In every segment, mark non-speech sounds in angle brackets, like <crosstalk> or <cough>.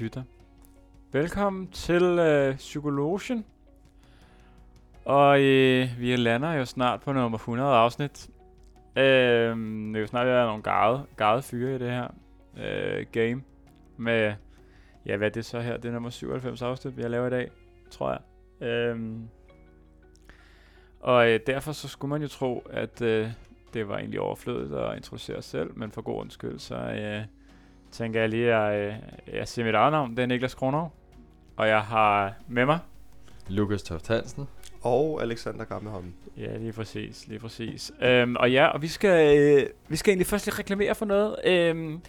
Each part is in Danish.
lytter. Velkommen til øh, Psykologien. Og øh, vi lander jo snart på nummer 100 afsnit. Øh, det er jo snart være nogle gade, gade fyre i det her øh, game. Med, ja hvad er det så her? Det er nummer 97 afsnit, vi har lavet i dag, tror jeg. Øh, og øh, derfor så skulle man jo tro, at øh, det var egentlig overflødigt at introducere os selv, men for god undskyld, så øh, tænker jeg lige, at jeg, øh, jeg siger mit eget navn. Det er Niklas Kronov, og jeg har med mig... Lukas Toft Hansen. Og Alexander Gammelholm. Ja, lige præcis, lige præcis. Øhm, og ja, og vi skal, øh, vi skal egentlig først lige reklamere for noget. Øhm,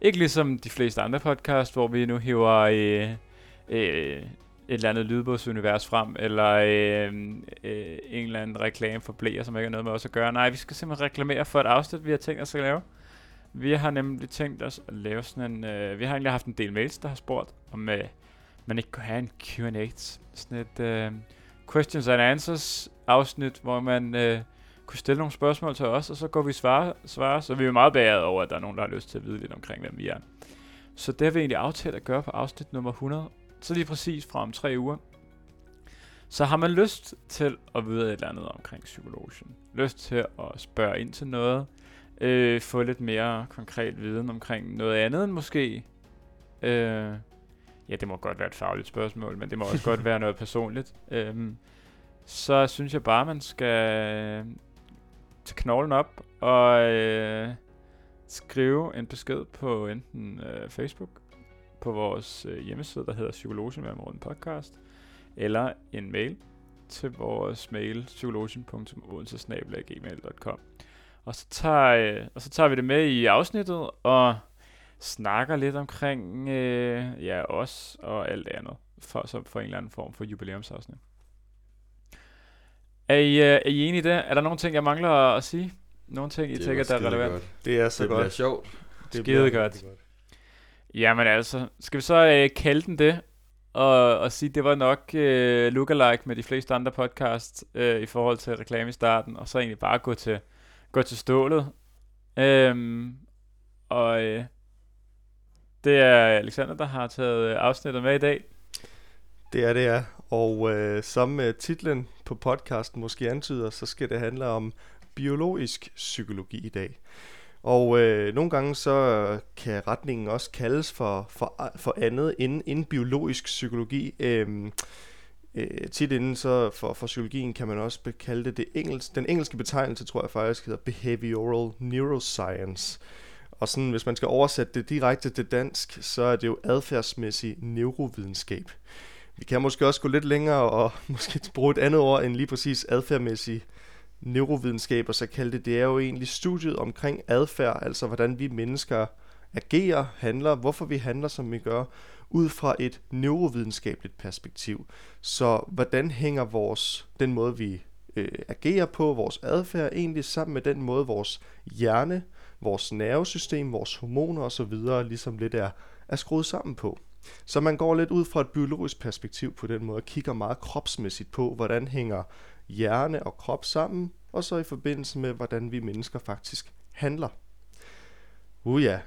ikke ligesom de fleste andre podcasts, hvor vi nu hiver øh, øh, et eller andet lydbogsunivers frem, eller øh, øh, en eller anden reklame for blæer, som ikke har noget med os at gøre. Nej, vi skal simpelthen reklamere for et afsnit, vi har tænkt os at lave. Vi har nemlig tænkt os at lave sådan en... Øh, vi har egentlig haft en del mails, der har spurgt, om øh, man ikke kunne have en Q&A. Sådan et øh, questions and answers afsnit, hvor man øh, kunne stille nogle spørgsmål til os, og så går vi svare, svare. Så vi er meget bæret over, at der er nogen, der har lyst til at vide lidt omkring, hvem vi er. Så det har vi egentlig aftalt at gøre på afsnit nummer 100. Så lige præcis fra om tre uger. Så har man lyst til at vide et eller andet omkring psykologien, lyst til at spørge ind til noget, øh, få lidt mere konkret viden omkring noget andet end måske. Øh, ja, det må godt være et fagligt spørgsmål, men det må også godt <laughs> være noget personligt. Øh, så synes jeg bare, man skal tage knoglen op og øh, skrive en besked på enten øh, Facebook, på vores øh, hjemmeside, der hedder Psykologien med podcast, eller en mail til vores mail psykologien.odensesnabelag.gmail.com. Og så tager, øh, og så tager vi det med i afsnittet og snakker lidt omkring øh, ja, os og alt andet for, så for en eller anden form for jubilæumsafsnit. Er I, øh, er I enige i det? Er der nogle ting, jeg mangler at sige? Nogle ting, I Det tænker, der er relevant? godt. Det er så Det godt. bliver sjovt. Det skide bliver godt. rigtig Jamen altså, skal vi så øh, kalde den det? Og, og sige, det var nok øh, lookalike med de fleste andre podcasts øh, i forhold til reklame i starten, og så egentlig bare gå til, gå til stålet. Øhm, og øh, det er Alexander, der har taget øh, afsnittet med i dag. Det er det, ja. Og øh, som øh, titlen på podcasten måske antyder, så skal det handle om biologisk psykologi i dag. Og øh, nogle gange så kan retningen også kaldes for, for, for andet end, end biologisk psykologi. Øh, øh, tit inden så for, for psykologien kan man også kalde det, det engelsk, den engelske betegnelse, tror jeg faktisk hedder behavioral neuroscience. Og sådan, hvis man skal oversætte det direkte til dansk, så er det jo adfærdsmæssig neurovidenskab. Vi kan måske også gå lidt længere og <laughs> måske bruge et andet ord end lige præcis adfærdsmæssig neurovidenskab, og så kalde det, det er jo egentlig studiet omkring adfærd, altså hvordan vi mennesker agerer, handler, hvorfor vi handler, som vi gør, ud fra et neurovidenskabeligt perspektiv. Så hvordan hænger vores, den måde, vi øh, agerer på, vores adfærd, egentlig sammen med den måde, vores hjerne, vores nervesystem, vores hormoner osv. ligesom lidt er, er skruet sammen på. Så man går lidt ud fra et biologisk perspektiv på den måde, og kigger meget kropsmæssigt på, hvordan hænger hjerne og krop sammen, og så i forbindelse med, hvordan vi mennesker faktisk handler. Uh ja.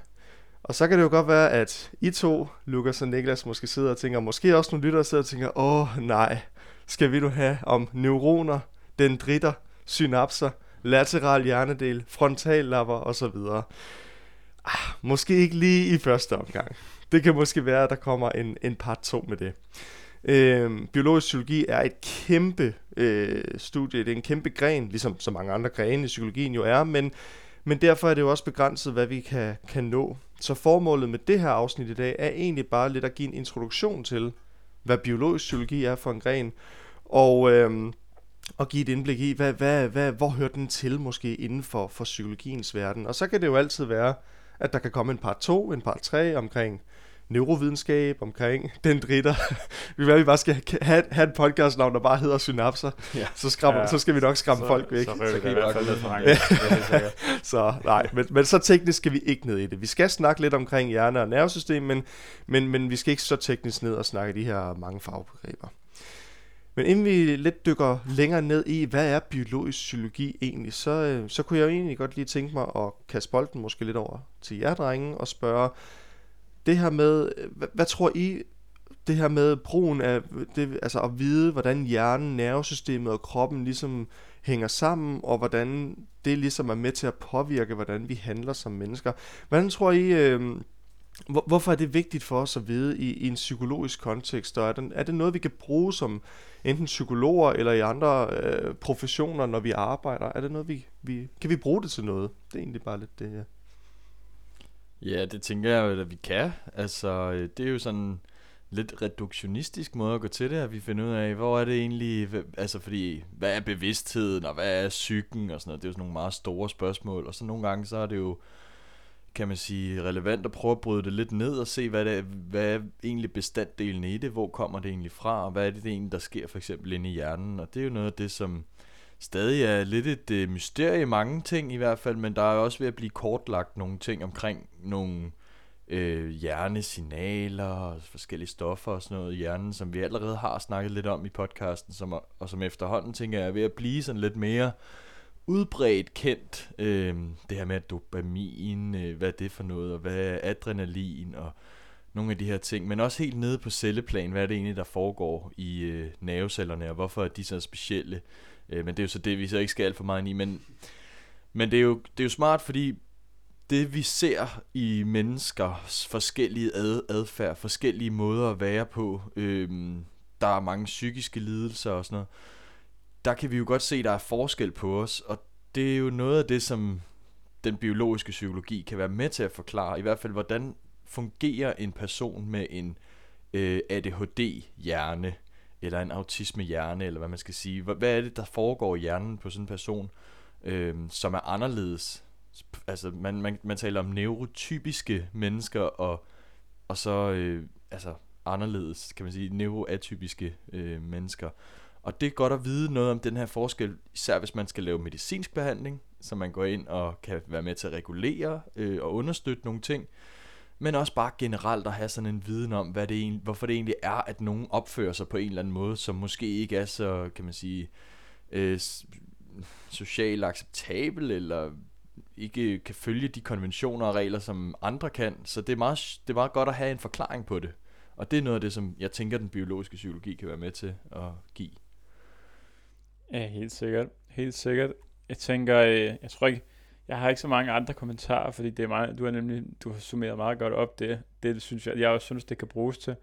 Og så kan det jo godt være, at I to, Lukas og Niklas, måske sidder og tænker, måske også nogle lyttere sidder og tænker, åh nej, skal vi nu have om neuroner, dendritter, synapser, lateral hjernedel, frontallapper osv. Ah, måske ikke lige i første omgang. Det kan måske være, at der kommer en, en part 2 med det. Øhm, biologisk psykologi er et kæmpe øh, studie, det er en kæmpe gren, ligesom så mange andre grene i psykologien jo er, men, men derfor er det jo også begrænset, hvad vi kan, kan nå. Så formålet med det her afsnit i dag er egentlig bare lidt at give en introduktion til, hvad biologisk psykologi er for en gren, og, øhm, og give et indblik i, hvad, hvad, hvad, hvor hører den til måske inden for, for psykologiens verden. Og så kan det jo altid være, at der kan komme en part 2, en part 3 omkring neurovidenskab, omkring dendritter. <laughs> vi vil vi bare skal have, have et podcastnavn, der bare hedder synapser. Ja. Så, skræmmer, Ja. så skal vi nok skræmme så, folk væk. Så, Så, så kan i helt sikkert. <laughs> så nej, men, men så teknisk skal vi ikke ned i det. Vi skal snakke lidt omkring hjerne og nervesystem, men, men, men vi skal ikke så teknisk ned og snakke de her mange fagbegreber. Men inden vi lidt dykker længere ned i, hvad er biologisk psykologi egentlig, så, øh, så kunne jeg jo egentlig godt lige tænke mig at kaste bolden måske lidt over til jer, drenge, og spørge, det her med, hvad, hvad tror I, det her med brugen af, det, altså at vide, hvordan hjernen, nervesystemet og kroppen ligesom hænger sammen, og hvordan det ligesom er med til at påvirke, hvordan vi handler som mennesker. Hvordan tror I, øh, hvor, hvorfor er det vigtigt for os at vide i, i en psykologisk kontekst, og er det, er det noget, vi kan bruge som enten psykologer eller i andre øh, professioner, når vi arbejder? Er det noget, vi, vi, kan vi bruge det til noget? Det er egentlig bare lidt det her. Ja, det tænker jeg jo, at vi kan. Altså, øh, det er jo sådan lidt reduktionistisk måde at gå til det, at vi finder ud af, hvor er det egentlig, altså fordi, hvad er bevidstheden, og hvad er psyken, og sådan noget, det er jo sådan nogle meget store spørgsmål, og så nogle gange, så er det jo, kan man sige, relevant at prøve at bryde det lidt ned og se, hvad, det er, hvad er egentlig bestanddelen i det, hvor kommer det egentlig fra, og hvad er det, det egentlig, der sker for eksempel inde i hjernen, og det er jo noget af det, som stadig er lidt et øh, mysterie, mange ting i hvert fald, men der er også ved at blive kortlagt nogle ting omkring nogle øh, hjernesignaler og forskellige stoffer og sådan noget i hjernen, som vi allerede har snakket lidt om i podcasten, som, og som efterhånden tænker jeg er ved at blive sådan lidt mere udbredt kendt. Øh, det her med dopamin, øh, hvad er det for noget, og hvad er adrenalin og nogle af de her ting, men også helt nede på celleplan, hvad er det egentlig, der foregår i øh, nervecellerne, og hvorfor er de så specielle. Øh, Øh, men det er jo så det, vi så ikke skal alt for meget ind i, men, men det, er jo, det er jo smart, fordi det vi ser i menneskers forskellige ad, adfærd, forskellige måder at være på, øh, der er mange psykiske lidelser og sådan noget, der kan vi jo godt se, at der er forskel på os, og det er jo noget af det, som den biologiske psykologi kan være med til at forklare, i hvert fald hvordan fungerer en person med en øh, ADHD-hjerne, eller en autisme-hjerne, eller hvad man skal sige. Hvad er det, der foregår i hjernen på sådan en person, øh, som er anderledes altså man, man, man taler om neurotypiske mennesker og, og så øh, altså anderledes, kan man sige, neuroatypiske øh, mennesker. Og det er godt at vide noget om den her forskel, især hvis man skal lave medicinsk behandling, så man går ind og kan være med til at regulere øh, og understøtte nogle ting, men også bare generelt at have sådan en viden om, hvad det egentlig, hvorfor det egentlig er, at nogen opfører sig på en eller anden måde, som måske ikke er så, kan man sige, øh, socialt acceptabel, eller ikke kan følge de konventioner og regler, som andre kan. Så det er, meget, det er meget godt at have en forklaring på det. Og det er noget af det, som jeg tænker, den biologiske psykologi kan være med til at give. Ja, helt sikkert. Helt sikkert. Jeg tænker, øh, jeg tror ikke, jeg har ikke så mange andre kommentarer, fordi det er meget, du har nemlig, du har summeret meget godt op det. Det synes jeg, jeg også synes, det kan bruges til.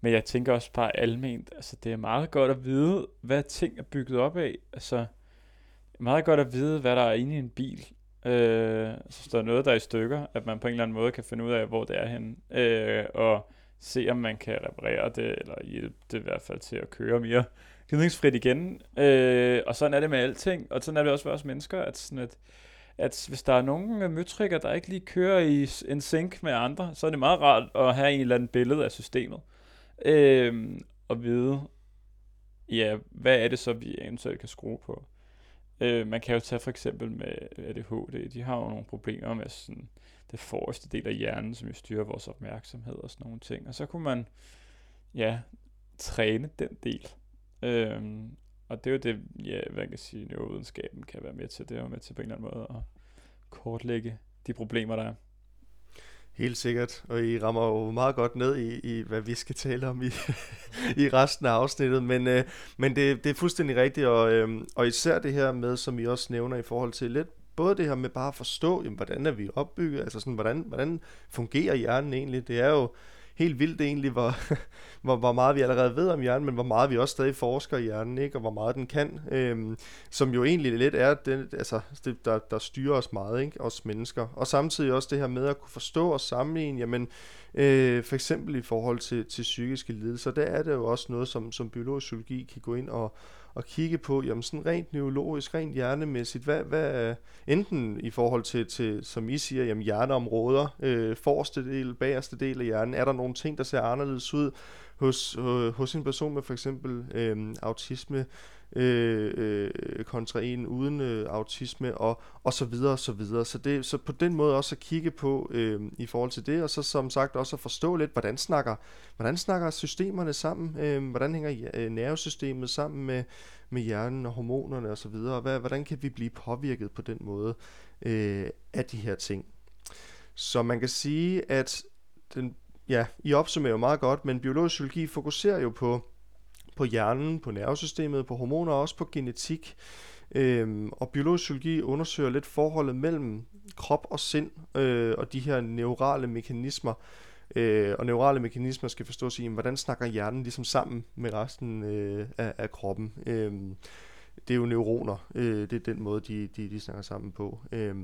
Men jeg tænker også bare alment, altså det er meget godt at vide, hvad ting er bygget op af. Altså, meget godt at vide, hvad der er inde i en bil. Øh, så står der noget, der er i stykker, at man på en eller anden måde kan finde ud af, hvor det er henne. Øh, og se, om man kan reparere det, eller hjælpe det i hvert fald til at køre mere gnidningsfrit igen. Øh, og sådan er det med alting, og sådan er det også for os mennesker, at, sådan at, at hvis der er nogen øh, møtrikker, der ikke lige kører i en sync med andre, så er det meget rart at have en eller anden billede af systemet. Øh, og vide, ja, hvad er det så, vi eventuelt kan skrue på. Øh, man kan jo tage for eksempel med ADHD, de har jo nogle problemer med sådan det forreste del af hjernen, som jo styrer vores opmærksomhed og sådan nogle ting. Og så kunne man, ja, træne den del. Øhm, og det er jo det, ja, hvad jeg kan sige, neurovidenskaben kan være med til. Det er jo med til på en eller anden måde at kortlægge de problemer, der er. Helt sikkert, og I rammer jo meget godt ned i, i hvad vi skal tale om i, <laughs> i resten af afsnittet, men, øh, men det, det er fuldstændig rigtigt, og, øh, og især det her med, som I også nævner i forhold til lidt, både det her med bare at forstå, jamen, hvordan er vi opbygget, altså sådan, hvordan, hvordan fungerer hjernen egentlig, det er jo, helt vildt egentlig, hvor, <laughs> hvor, hvor meget vi allerede ved om hjernen, men hvor meget vi også stadig forsker i hjernen, ikke? og hvor meget den kan, øhm, som jo egentlig lidt er det, altså, det, der, der styrer os meget, ikke? os mennesker. Og samtidig også det her med at kunne forstå og sammenligne, jamen, øh, for eksempel i forhold til, til psykiske lidelser, der er det jo også noget, som, som biologisk psykologi kan gå ind og, og kigge på, jamen sådan rent neurologisk, rent hjernemæssigt, hvad, hvad enten i forhold til, til, som I siger, jamen hjerneområder, øh, forreste del, bagerste del af hjernen, er der nogle ting, der ser anderledes ud hos, øh, hos en person med for eksempel øh, autisme, øh, øh, kontra en uden øh, autisme og, og så videre og så videre. Så, det, så på den måde også at kigge på øh, i forhold til det, og så som sagt også at forstå lidt, hvordan snakker, hvordan snakker systemerne sammen, øh, hvordan hænger øh, nervesystemet sammen med, med hjernen og hormonerne og så videre, og hvad, hvordan kan vi blive påvirket på den måde øh, af de her ting. Så man kan sige, at den ja, I opsummerer jo meget godt, men biologisk psykologi fokuserer jo på, på hjernen, på nervesystemet, på hormoner og også på genetik. Øhm, og biologisk psykologi undersøger lidt forholdet mellem krop og sind øh, og de her neurale mekanismer. Øh, og neurale mekanismer skal forstås i, hvordan snakker hjernen ligesom sammen med resten øh, af, af kroppen. Øh, det er jo neuroner, øh, det er den måde, de, de, de snakker sammen på. Øh,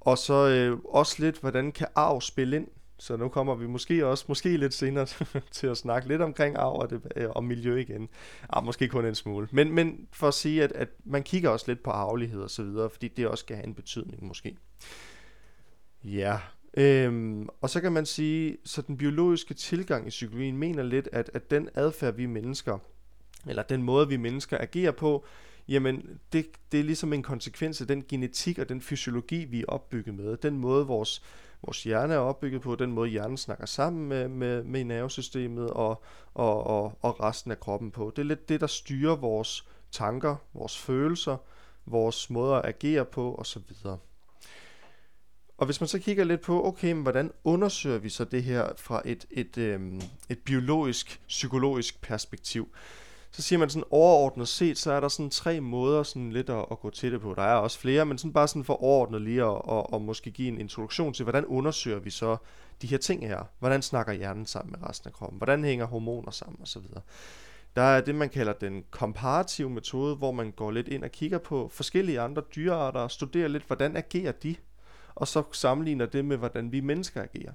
og så øh, også lidt, hvordan kan arv spille ind? Så nu kommer vi måske også, måske lidt senere <laughs> til at snakke lidt omkring arv og, det, øh, og miljø igen. Ah, måske kun en smule. Men, men for at sige, at, at man kigger også lidt på arvelighed og så videre, fordi det også kan have en betydning måske. Ja, øhm, og så kan man sige, så den biologiske tilgang i psykologien mener lidt, at, at den adfærd, vi mennesker, eller den måde, vi mennesker agerer på, jamen det, det er ligesom en konsekvens af den genetik og den fysiologi, vi er opbygget med. Den måde, vores, vores hjerne er opbygget på, den måde hjernen snakker sammen med, med, med nervesystemet og, og, og, og resten af kroppen på. Det er lidt det, der styrer vores tanker, vores følelser, vores måde at agere på osv. Og hvis man så kigger lidt på, okay, men hvordan undersøger vi så det her fra et, et, øhm, et biologisk, psykologisk perspektiv, så siger man sådan overordnet set, så er der sådan tre måder sådan lidt at, at gå til det på. Der er også flere, men sådan bare sådan for overordnet lige at, at, at måske give en introduktion til, hvordan undersøger vi så de her ting her? Hvordan snakker hjernen sammen med resten af kroppen? Hvordan hænger hormoner sammen osv.? Der er det, man kalder den komparative metode, hvor man går lidt ind og kigger på forskellige andre dyrearter og studerer lidt, hvordan agerer de, og så sammenligner det med, hvordan vi mennesker agerer.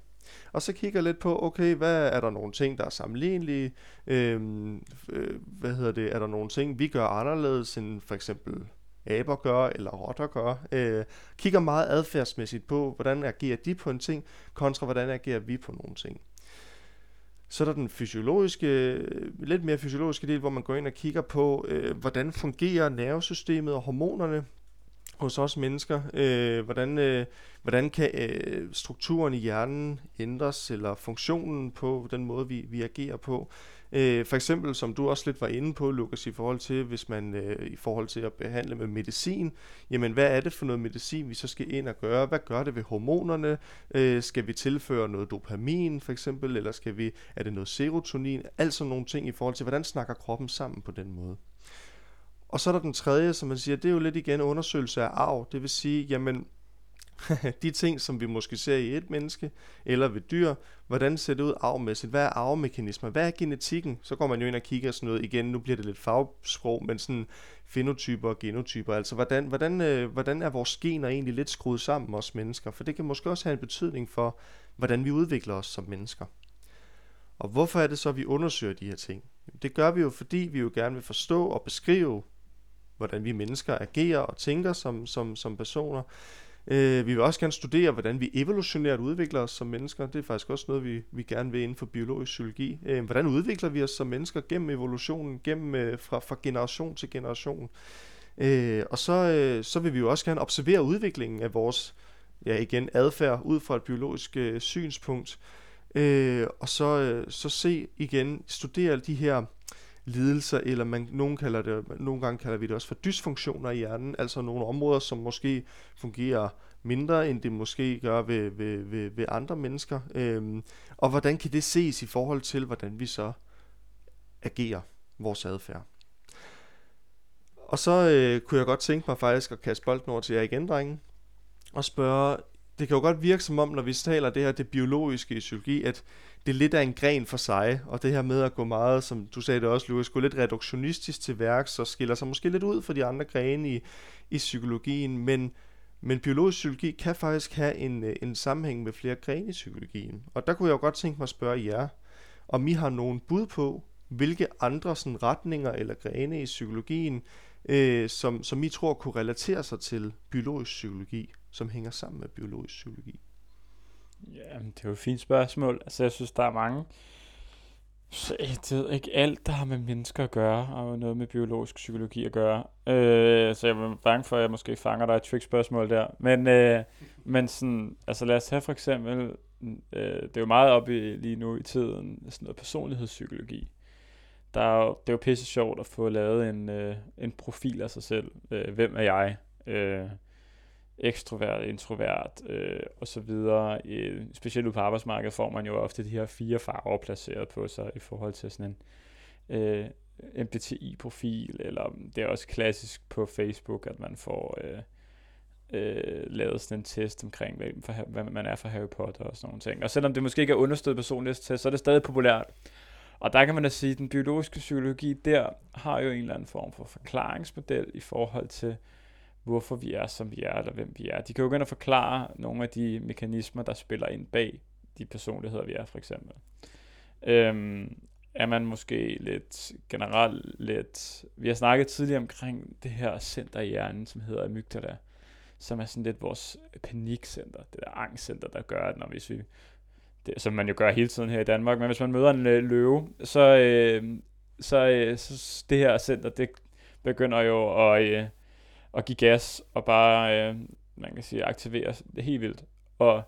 Og så kigger lidt på, okay, hvad er der nogle ting, der er sammenlignelige? Øhm, øh, hvad hedder det? Er der nogle ting, vi gør anderledes end for eksempel aber gør, eller rotter gør. Øh, kigger meget adfærdsmæssigt på, hvordan agerer de på en ting, kontra hvordan agerer vi på nogle ting. Så er der den fysiologiske, lidt mere fysiologiske del, hvor man går ind og kigger på, øh, hvordan fungerer nervesystemet og hormonerne hos os mennesker. Øh, hvordan, øh, hvordan kan øh, strukturen i hjernen ændres, eller funktionen på den måde, vi, vi agerer på. Øh, for eksempel, som du også lidt var inde på, Lukas, i forhold til, hvis man øh, i forhold til at behandle med medicin, jamen hvad er det for noget medicin, vi så skal ind og gøre? Hvad gør det ved hormonerne? Øh, skal vi tilføre noget dopamin, for eksempel, eller skal vi, er det noget serotonin? Alt sådan nogle ting i forhold til, hvordan snakker kroppen sammen på den måde. Og så er der den tredje, som man siger, det er jo lidt igen undersøgelse af arv. Det vil sige, jamen, <laughs> de ting, som vi måske ser i et menneske eller ved dyr, hvordan ser det ud arvmæssigt? Hvad er arvemekanismer? Hvad er genetikken? Så går man jo ind og kigger sådan noget igen. Nu bliver det lidt fagsprog, men sådan fenotyper og genotyper. Altså, hvordan, hvordan, øh, hvordan er vores gener egentlig lidt skruet sammen, os mennesker? For det kan måske også have en betydning for, hvordan vi udvikler os som mennesker. Og hvorfor er det så, at vi undersøger de her ting? Det gør vi jo, fordi vi jo gerne vil forstå og beskrive hvordan vi mennesker agerer og tænker som, som, som personer. Øh, vi vil også gerne studere, hvordan vi evolutionært udvikler os som mennesker. Det er faktisk også noget, vi, vi gerne vil inden for biologisk psykologi. Øh, hvordan udvikler vi os som mennesker gennem evolutionen, gennem øh, fra, fra generation til generation. Øh, og så, øh, så vil vi jo også gerne observere udviklingen af vores ja, igen adfærd ud fra et biologisk øh, synspunkt. Øh, og så, øh, så se igen, studere de her lidelser, eller man, nogen kalder det, nogle gange kalder vi det også for dysfunktioner i hjernen, altså nogle områder, som måske fungerer mindre, end det måske gør ved, ved, ved, ved andre mennesker. Øhm, og hvordan kan det ses i forhold til, hvordan vi så agerer vores adfærd? Og så øh, kunne jeg godt tænke mig faktisk at kaste bolden over til jer igen, drenge, og spørge, det kan jo godt virke som om, når vi taler det her, det biologiske i psykologi, at det er lidt af en gren for sig, og det her med at gå meget, som du sagde det også, Lukas, gå lidt reduktionistisk til værk, så skiller sig måske lidt ud fra de andre grene i, i psykologien, men, men biologisk psykologi kan faktisk have en, øh, en sammenhæng med flere grene i psykologien. Og der kunne jeg jo godt tænke mig at spørge jer, om I har nogen bud på, hvilke andre sådan, retninger eller grene i psykologien, øh, som, som I tror kunne relatere sig til biologisk psykologi, som hænger sammen med biologisk psykologi. Ja, det er jo et fint spørgsmål. Altså, jeg synes, der er mange... Så jeg ved ikke alt, der har med mennesker at gøre, og noget med biologisk psykologi at gøre. Øh, så jeg er bange for, at jeg måske fanger dig et trick spørgsmål der. Men, øh, men sådan, altså lad os have for eksempel, øh, det er jo meget oppe i lige nu i tiden, sådan noget personlighedspsykologi. Der er jo, det er jo pisse sjovt at få lavet en, øh, en profil af sig selv. Øh, hvem er jeg? Øh, ekstrovert, introvert øh, og så videre. Øh, specielt ude på arbejdsmarkedet får man jo ofte de her fire farver placeret på sig i forhold til sådan en øh, MBTI-profil, eller det er også klassisk på Facebook, at man får øh, øh, lavet sådan en test omkring, hvad, for, hvad man er for Harry Potter og sådan nogle ting. Og selvom det måske ikke er understøttet personlighedstest, så er det stadig populært. Og der kan man da sige, at den biologiske psykologi der har jo en eller anden form for forklaringsmodel i forhold til, hvorfor vi er, som vi er, eller hvem vi er. De kan jo gerne forklare nogle af de mekanismer, der spiller ind bag de personligheder, vi er, for eksempel. Øhm, er man måske lidt generelt lidt... Vi har snakket tidligere omkring det her center i hjernen, som hedder amygdala, som er sådan lidt vores panikcenter, det der angstcenter, der gør, at når hvis vi det, som man jo gør hele tiden her i Danmark, men hvis man møder en øh, løve, så, øh, så, øh, så det her center, det begynder jo at, øh, og give gas og bare, øh, man kan sige, aktivere det helt vildt. Og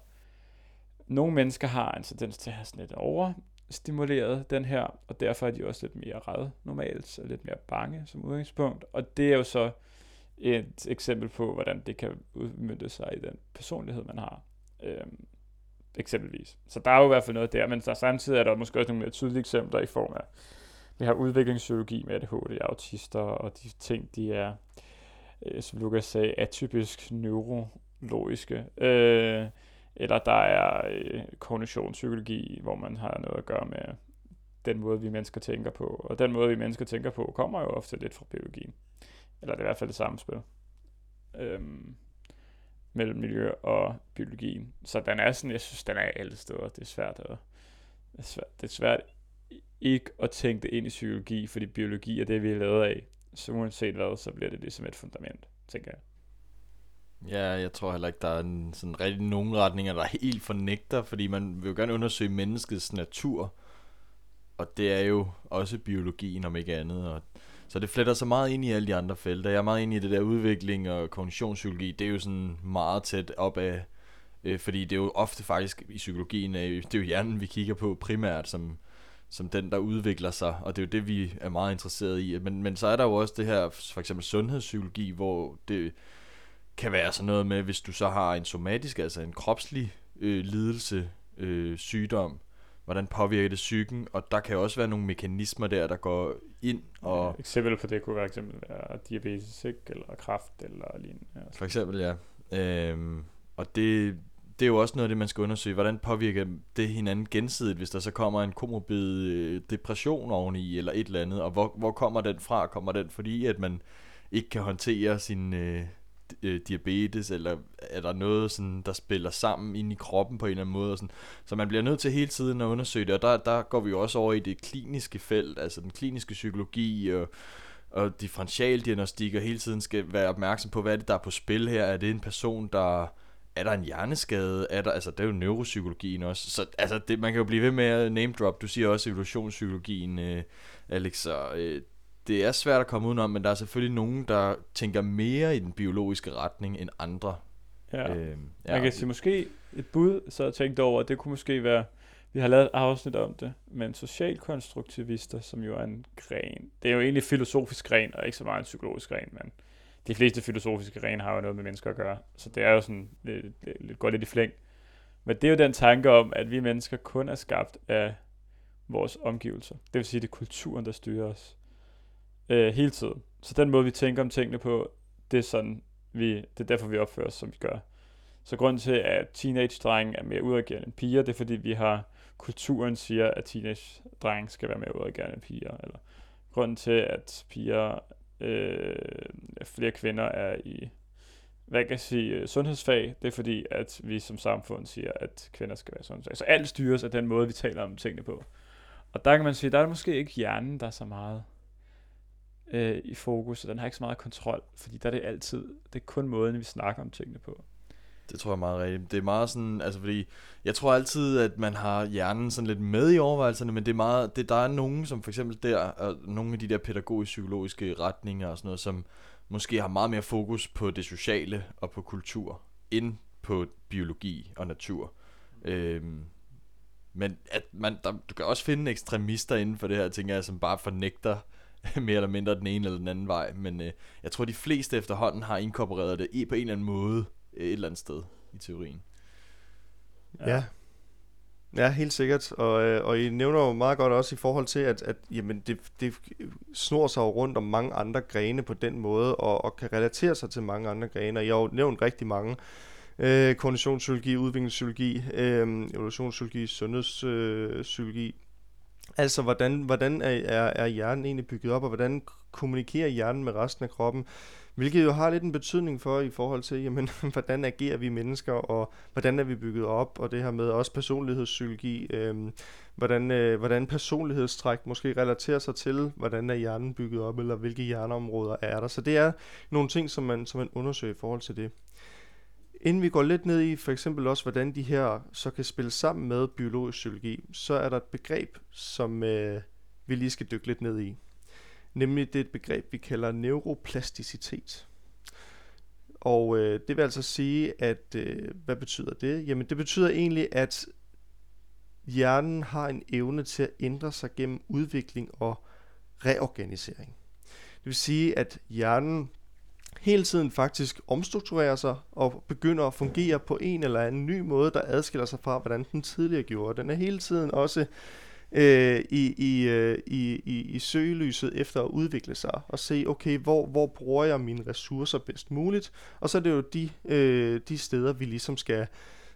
nogle mennesker har en tendens til at have sådan lidt overstimuleret den her, og derfor er de også lidt mere redde normalt, og lidt mere bange som udgangspunkt. Og det er jo så et eksempel på, hvordan det kan udmyndte sig i den personlighed, man har. Øhm, eksempelvis. Så der er jo i hvert fald noget der, men der samtidig er der måske også nogle mere tydelige eksempler i form af, vi har udviklingspsykologi med ADHD, autister, og de ting, de er, øh, som Lukas sagde, atypisk neurologiske. Øh, eller der er øh, kognitionspsykologi, hvor man har noget at gøre med den måde, vi mennesker tænker på. Og den måde, vi mennesker tænker på, kommer jo ofte lidt fra biologien. Eller det er i hvert fald det samme spil. Øhm, mellem miljø og biologi. Så den er sådan, jeg synes, den er alle steder. Det er svært at, det er svært, det er svært ikke at tænke det ind i psykologi, fordi biologi er det, vi er lavet af. Så uanset hvad, så bliver det ligesom et fundament, tænker jeg. Ja, jeg tror heller ikke, der er en, sådan rigtig nogen retninger, der helt fornægter, fordi man vil jo gerne undersøge menneskets natur, og det er jo også biologien, om ikke andet, og så det fletter sig meget ind i alle de andre felter. Jeg er meget ind i det der udvikling og kognitionspsykologi. Det er jo sådan meget tæt op af, øh, fordi det er jo ofte faktisk i psykologien, øh, det er jo hjernen, vi kigger på primært som, som den, der udvikler sig, og det er jo det, vi er meget interesseret i. Men, men så er der jo også det her, for eksempel sundhedspsykologi, hvor det kan være sådan noget med, hvis du så har en somatisk, altså en kropslig øh, lidelse, øh, sygdom, hvordan påvirker det psyken, og der kan også være nogle mekanismer der, der går ind og... Ja, eksempel på det kunne være eksempel være diabetes, ikke? eller kræft, eller lignende. Ja. For eksempel, ja. Øhm, og det, det er jo også noget af det, man skal undersøge. Hvordan påvirker det hinanden gensidigt, hvis der så kommer en komorbid øh, depression oveni, eller et eller andet, og hvor, hvor kommer den fra? Kommer den fordi, at man ikke kan håndtere sin, øh, øh, diabetes, eller er der noget, sådan, der spiller sammen ind i kroppen på en eller anden måde. Og sådan. Så man bliver nødt til hele tiden at undersøge det, og der, der går vi jo også over i det kliniske felt, altså den kliniske psykologi og, og differentialdiagnostik, og hele tiden skal være opmærksom på, hvad er det, der er på spil her. Er det en person, der er der en hjerneskade? Er der, altså, det er jo neuropsykologien også. Så altså, det, man kan jo blive ved med at name drop. Du siger også evolutionspsykologien, øh, Alex. Så, øh, det er svært at komme udenom, men der er selvfølgelig nogen, der tænker mere i den biologiske retning end andre. Ja. Øh, ja. Man kan sige måske et bud, så jeg tænkte over, at det kunne måske være, vi har lavet et afsnit om det, men socialkonstruktivister, som jo er en gren, det er jo egentlig filosofisk gren, og ikke så meget en psykologisk gren, men de fleste filosofiske rene har jo noget med mennesker at gøre, så det er jo sådan lidt, det lidt, går lidt i flæng. Men det er jo den tanke om, at vi mennesker kun er skabt af vores omgivelser. Det vil sige, det er kulturen, der styrer os øh, hele tiden. Så den måde, vi tænker om tingene på, det er sådan, vi, det er derfor, vi opfører os, som vi gør. Så grunden til, at teenage-drenge er mere udreagerende end piger, det er fordi, vi har kulturen siger, at teenage-drenge skal være mere udreagerende end piger. Eller grunden til, at piger, øh, flere kvinder er i hvad kan jeg sige, øh, sundhedsfag, det er fordi, at vi som samfund siger, at kvinder skal være sundhedsfag. Så alt styres af den måde, vi taler om tingene på. Og der kan man sige, der er måske ikke hjernen, der er så meget øh, i fokus, og den har ikke så meget kontrol, fordi der er det altid, det er kun måden, vi snakker om tingene på. Det tror jeg meget rigtigt. Det er meget sådan, altså fordi, jeg tror altid, at man har hjernen sådan lidt med i overvejelserne, men det er meget, det, der er nogen, som for eksempel der, og nogle af de der pædagogisk-psykologiske retninger og sådan noget, som måske har meget mere fokus på det sociale og på kultur, end på biologi og natur. Øhm, men at man, der, du kan også finde ekstremister inden for det her, tænker jeg, som bare fornægter <laughs> mere eller mindre den ene eller den anden vej. Men øh, jeg tror, de fleste efterhånden har inkorporeret det i på en eller anden måde et eller andet sted i teorien. Ja. ja. Ja, helt sikkert. Og, øh, og I nævner jo meget godt også i forhold til, at, at jamen, det, det snor sig jo rundt om mange andre grene på den måde, og, og kan relatere sig til mange andre grene. Og jeg har jo nævnt rigtig mange. Øh, kognitionspsykologi, udviklingspsykologi, øh, evolutionspsykologi, sundhedspsykologi. Altså, hvordan, hvordan er, er, er hjernen egentlig bygget op, og hvordan kommunikerer hjernen med resten af kroppen? Hvilket jo har lidt en betydning for i forhold til, jamen, <laughs> hvordan agerer vi mennesker, og hvordan er vi bygget op, og det her med også personlighedspsykologi, øh, hvordan, øh, hvordan personlighedstræk måske relaterer sig til, hvordan er hjernen bygget op, eller hvilke hjerneområder er der. Så det er nogle ting, som man, som man undersøger i forhold til det. Inden vi går lidt ned i for eksempel også, hvordan de her så kan spille sammen med biologisk psykologi, så er der et begreb, som øh, vi lige skal dykke lidt ned i. Nemlig det begreb, vi kalder neuroplasticitet. Og øh, det vil altså sige, at øh, hvad betyder det? Jamen det betyder egentlig, at hjernen har en evne til at ændre sig gennem udvikling og reorganisering. Det vil sige, at hjernen hele tiden faktisk omstrukturerer sig og begynder at fungere på en eller anden ny måde, der adskiller sig fra, hvordan den tidligere gjorde. Den er hele tiden også øh, i, i, øh, i, i, i søgelyset efter at udvikle sig og se, okay, hvor, hvor bruger jeg mine ressourcer bedst muligt? Og så er det jo de, øh, de steder, vi ligesom skal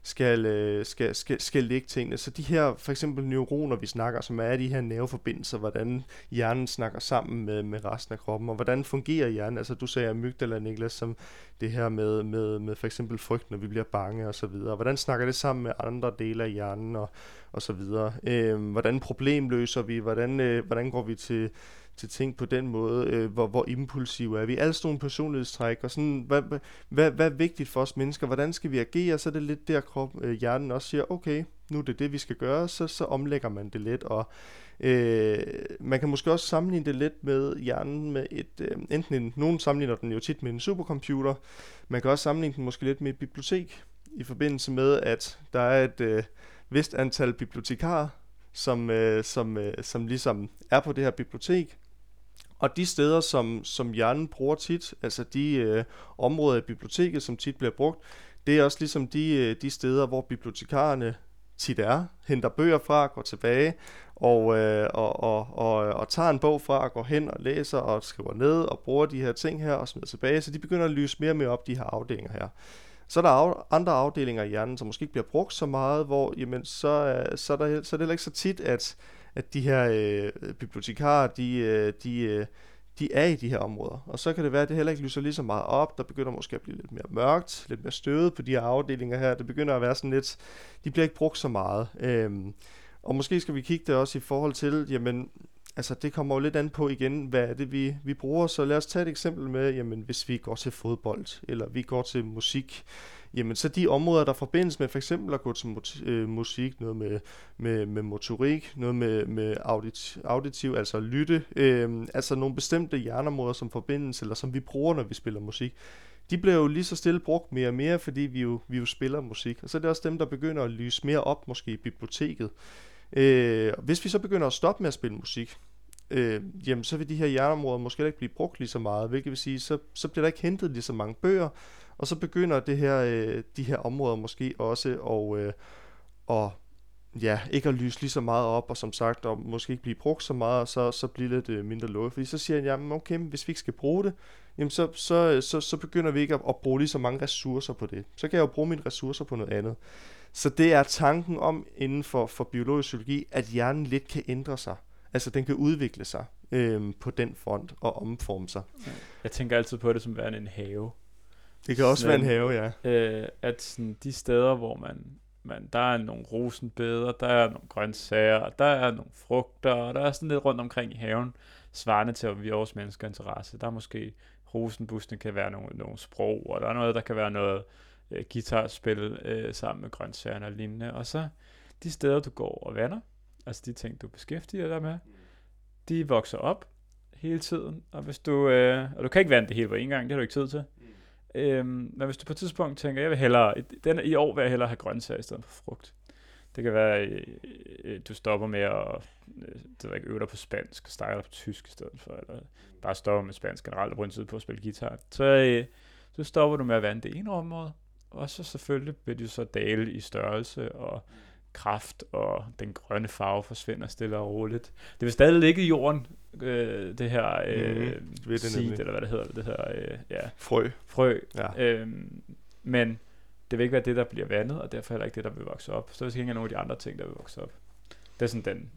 skal, øh, skal, skal, skal lægge tingene. Så de her, for eksempel neuroner, vi snakker, som er de her nerveforbindelser, hvordan hjernen snakker sammen med, med resten af kroppen, og hvordan fungerer hjernen? Altså du sagde amygdala, Niklas, som det her med, med, med for eksempel frygt, når vi bliver bange og så videre. Hvordan snakker det sammen med andre dele af hjernen og, og så videre? Øh, hvordan problemløser vi? Hvordan, øh, hvordan går vi til til ting på den måde, øh, hvor, hvor impulsive er vi. Alle sådan nogle personlighedstræk, og sådan, hvad, hvad, hvad er vigtigt for os mennesker? Hvordan skal vi agere? Så er det lidt der, krop, øh, hjernen også siger, okay, nu er det det, vi skal gøre, så, så omlægger man det lidt, og øh, man kan måske også sammenligne det lidt med hjernen med et, øh, enten en, nogen sammenligner den jo tit med en supercomputer, man kan også sammenligne den måske lidt med et bibliotek, i forbindelse med, at der er et øh, vist antal bibliotekarer, som, øh, som, øh, som ligesom er på det her bibliotek, og de steder, som, som hjernen bruger tit, altså de øh, områder i biblioteket, som tit bliver brugt, det er også ligesom de, øh, de steder, hvor bibliotekarerne tit er, henter bøger fra, går tilbage og, øh, og, og, og, og tager en bog fra, går hen og læser og skriver ned og bruger de her ting her og smider tilbage. Så de begynder at lyse mere og mere op, de her afdelinger her. Så er der af, andre afdelinger i hjernen, som måske ikke bliver brugt så meget, hvor jamen, så, øh, så, er der, så er det heller ikke så tit, at at de her øh, bibliotekarer, de, øh, de, øh, de er i de her områder. Og så kan det være, at det heller ikke lyser lige så meget op. Der begynder måske at blive lidt mere mørkt, lidt mere støvet på de her afdelinger her. Det begynder at være sådan lidt, de bliver ikke brugt så meget. Øhm, og måske skal vi kigge det også i forhold til, jamen, altså det kommer jo lidt an på igen, hvad er det, vi, vi bruger. Så lad os tage et eksempel med, jamen, hvis vi går til fodbold, eller vi går til musik, jamen så de områder, der forbindes med for eksempel at gå til øh, musik, noget med, med, med motorik, noget med, med audit, auditiv, altså lytte, øh, altså nogle bestemte hjerneområder, som forbindes, eller som vi bruger, når vi spiller musik, de bliver jo lige så stille brugt mere og mere, fordi vi jo, vi jo spiller musik. Og så er det også dem, der begynder at lyse mere op, måske i biblioteket. Øh, hvis vi så begynder at stoppe med at spille musik, øh, jamen så vil de her hjerneområder måske ikke blive brugt lige så meget, hvilket vil sige, så, så bliver der ikke hentet lige så mange bøger, og så begynder det her, øh, de her områder måske også at, øh, og, ja, ikke at lyse lige så meget op, og som sagt, og måske ikke blive brugt så meget, og så, så bliver lidt øh, mindre lukket. Fordi så siger han, jamen okay, hvis vi ikke skal bruge det, jamen så, så, så, så begynder vi ikke at, at bruge lige så mange ressourcer på det. Så kan jeg jo bruge mine ressourcer på noget andet. Så det er tanken om inden for, for biologisk psykologi, at hjernen lidt kan ændre sig. Altså den kan udvikle sig øh, på den front og omforme sig. Jeg tænker altid på det som værende en have. Det kan også sådan, være en have, ja. Øh, at sådan, de steder, hvor man, man, der er nogle rosenbeder, der er nogle grøntsager, der er nogle frugter, og der er sådan lidt rundt omkring i haven, svarende til, at vi vores mennesker interesse. Der er måske rosenbuskene kan være nogle, nogle sprog, og der er noget, der kan være noget øh, guitarspil øh, sammen med grøntsagerne og lignende. Og så de steder, du går og vander, altså de ting, du beskæftiger dig med, de vokser op hele tiden, og hvis du, øh, og du kan ikke vande det hele på en gang, det har du ikke tid til. Øhm, men hvis du på et tidspunkt tænker, jeg vil hellere, den, i år vil jeg hellere have grøntsager i stedet for frugt. Det kan være, at øh, du stopper med at øh, det ikke, øve dig på spansk, og starte på tysk i stedet for, eller bare stopper med spansk generelt og bruger en tid på at spille guitar. Så, øh, så stopper du med at vande det ene område, og så selvfølgelig vil du så dale i størrelse og kraft, og den grønne farve forsvinder stille og roligt. Det vil stadig ligge i jorden, øh, det her øh, Mhm, det det seed, nemlig. eller hvad det hedder, det her øh, ja, Frø. frø. Ja. Øhm, men det vil ikke være det, der bliver vandet, og derfor heller ikke det, der vil vokse op. Så det skal ikke nogle af de andre ting, der vil vokse op. Det er sådan den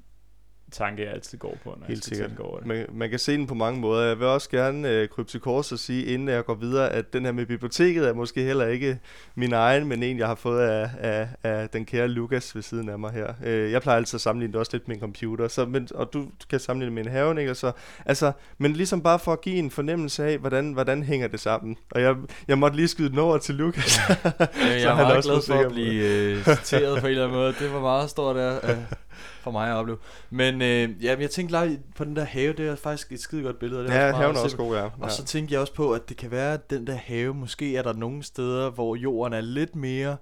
tanke, jeg altid går på, når jeg Helt skal sikkert. tænke over det. Man, man kan se den på mange måder. Jeg vil også gerne øh, krybe til kors og sige, inden jeg går videre, at den her med biblioteket er måske heller ikke min egen, men en, jeg har fået af, af, af den kære Lukas ved siden af mig her. Øh, jeg plejer altid at sammenligne det også lidt med en computer, så, men, og du kan sammenligne det med en have, ikke? Og så, altså, men ligesom bare for at give en fornemmelse af, hvordan, hvordan hænger det sammen. Og jeg, jeg måtte lige skyde den over til Lukas. Ja, <laughs> Så jeg er meget også glad for at blive øh, citeret på en eller anden måde. Det var meget stort af, af, <laughs> for mig at opleve. Men øh, ja, men jeg tænkte lige på den der have, det er faktisk et skide godt billede. og Det er ja, også haven er også god, ja. ja. Og så tænkte jeg også på, at det kan være, at den der have, måske er der nogle steder, hvor jorden er lidt mere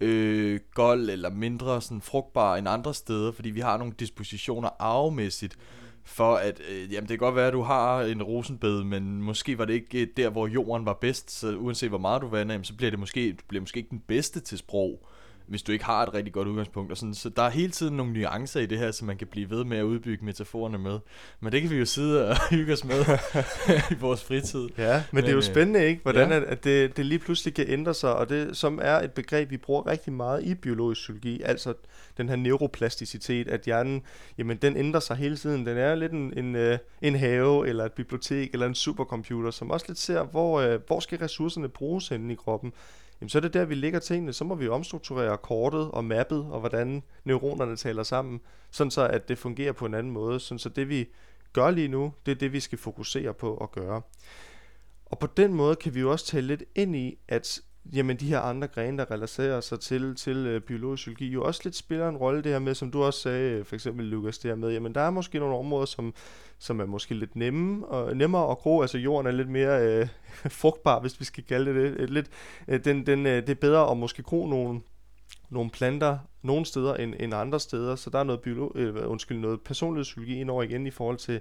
øh, gold eller mindre sådan frugtbar end andre steder, fordi vi har nogle dispositioner arvemæssigt for at, øh, jamen det kan godt være, at du har en rosenbed, men måske var det ikke øh, der, hvor jorden var bedst, så uanset hvor meget du vander, jamen, så bliver det måske, du bliver måske ikke den bedste til sprog, hvis du ikke har et rigtig godt udgangspunkt. Og sådan. Så der er hele tiden nogle nuancer i det her, som man kan blive ved med at udbygge metaforerne med. Men det kan vi jo sidde og <laughs> hygge os med i vores fritid. Ja, men, men det er jo øh, spændende, ikke? Hvordan ja. at, at det, det lige pludselig kan ændre sig, og det som er et begreb, vi bruger rigtig meget i biologisk psykologi, altså den her neuroplasticitet, at hjernen, jamen den ændrer sig hele tiden. Den er lidt en, en, øh, en have, eller et bibliotek, eller en supercomputer, som også lidt ser, hvor, øh, hvor skal ressourcerne bruges henne i kroppen. Jamen så er det der, vi ligger tingene, så må vi omstrukturere kortet og mappet, og hvordan neuronerne taler sammen, sådan så at det fungerer på en anden måde, sådan så det vi gør lige nu, det er det, vi skal fokusere på at gøre. Og på den måde kan vi jo også tale lidt ind i, at jamen, de her andre grene, der relaterer sig til, til øh, biologisk psykologi, jo også lidt spiller en rolle det her med, som du også sagde, øh, for eksempel Lukas, det her med, jamen der er måske nogle områder, som, som er måske lidt nemme og, nemmere at gro, altså jorden er lidt mere øh, <laughs> frugtbar, hvis vi skal kalde det det. Lidt, øh, den, den, øh, det er bedre at måske gro nogle, nogle planter nogle steder end, end andre steder, så der er noget, biolo- øh, undskyld, noget personlig personlighedspsykologi indover igen i forhold til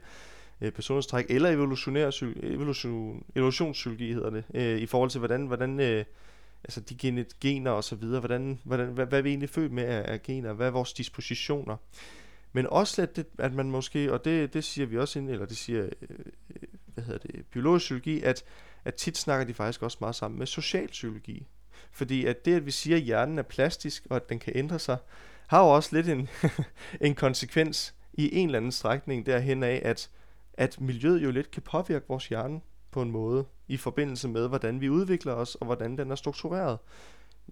øh, personlighedstræk, eller evolutionær evolution, evolutionspsykologi hedder det, øh, i forhold til hvordan, hvordan øh, altså de genet, gener og så videre, hvordan, hvordan, hvad, hvad vi egentlig født med af, af gener, hvad er vores dispositioner. Men også lidt, det, at man måske, og det, det siger vi også ind, eller det siger, øh, hvad hedder det, biologisk psykologi, at, at tit snakker de faktisk også meget sammen med socialpsykologi. Fordi at det, at vi siger, at hjernen er plastisk, og at den kan ændre sig, har jo også lidt en, <laughs> en konsekvens i en eller anden strækning derhen af, at, at miljøet jo lidt kan påvirke vores hjerne på en måde, i forbindelse med, hvordan vi udvikler os, og hvordan den er struktureret.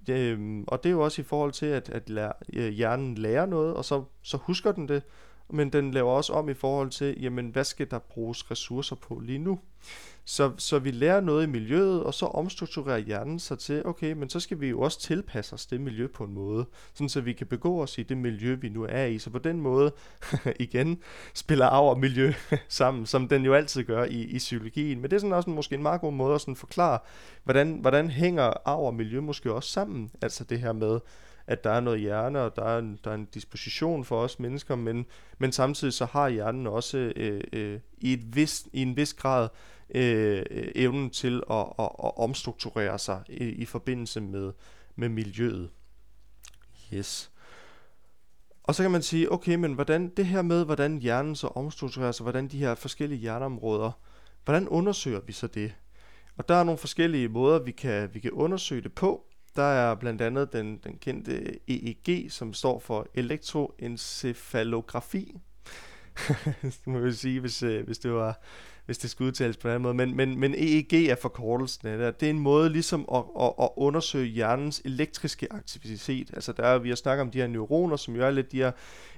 Øhm, og det er jo også i forhold til, at, at lære, øh, hjernen lærer noget, og så, så husker den det, men den laver også om i forhold til, jamen hvad skal der bruges ressourcer på lige nu? Så, så vi lærer noget i miljøet, og så omstrukturerer hjernen sig til, okay, men så skal vi jo også tilpasse os det miljø på en måde, sådan så vi kan begå os i det miljø, vi nu er i. Så på den måde, <laughs> igen, spiller arv og miljø <laughs> sammen, som den jo altid gør i, i psykologien. Men det er sådan også en, måske en meget god måde at sådan forklare, hvordan, hvordan hænger arv og miljø måske også sammen. Altså det her med, at der er noget hjerne, og der er en, der er en disposition for os mennesker, men, men samtidig så har hjernen også øh, øh, i, et vis, i en vis grad øh, evnen til at, at, at omstrukturere sig i, i forbindelse med, med miljøet. Yes. Og så kan man sige, okay, men hvordan det her med, hvordan hjernen så omstrukturerer sig, hvordan de her forskellige hjerneområder, hvordan undersøger vi så det? Og der er nogle forskellige måder, vi kan, vi kan undersøge det på. Der er blandt andet den, den kendte EEG, som står for elektroencefalografi. <laughs> det må vi sige, hvis, øh, hvis det var hvis det skal udtales på den måde. Men, men, men EEG er forkortelsen af det. Det er en måde ligesom at, at, at undersøge hjernens elektriske aktivitet. Altså der er, vi har snakket om de her neuroner, som jo er lidt de her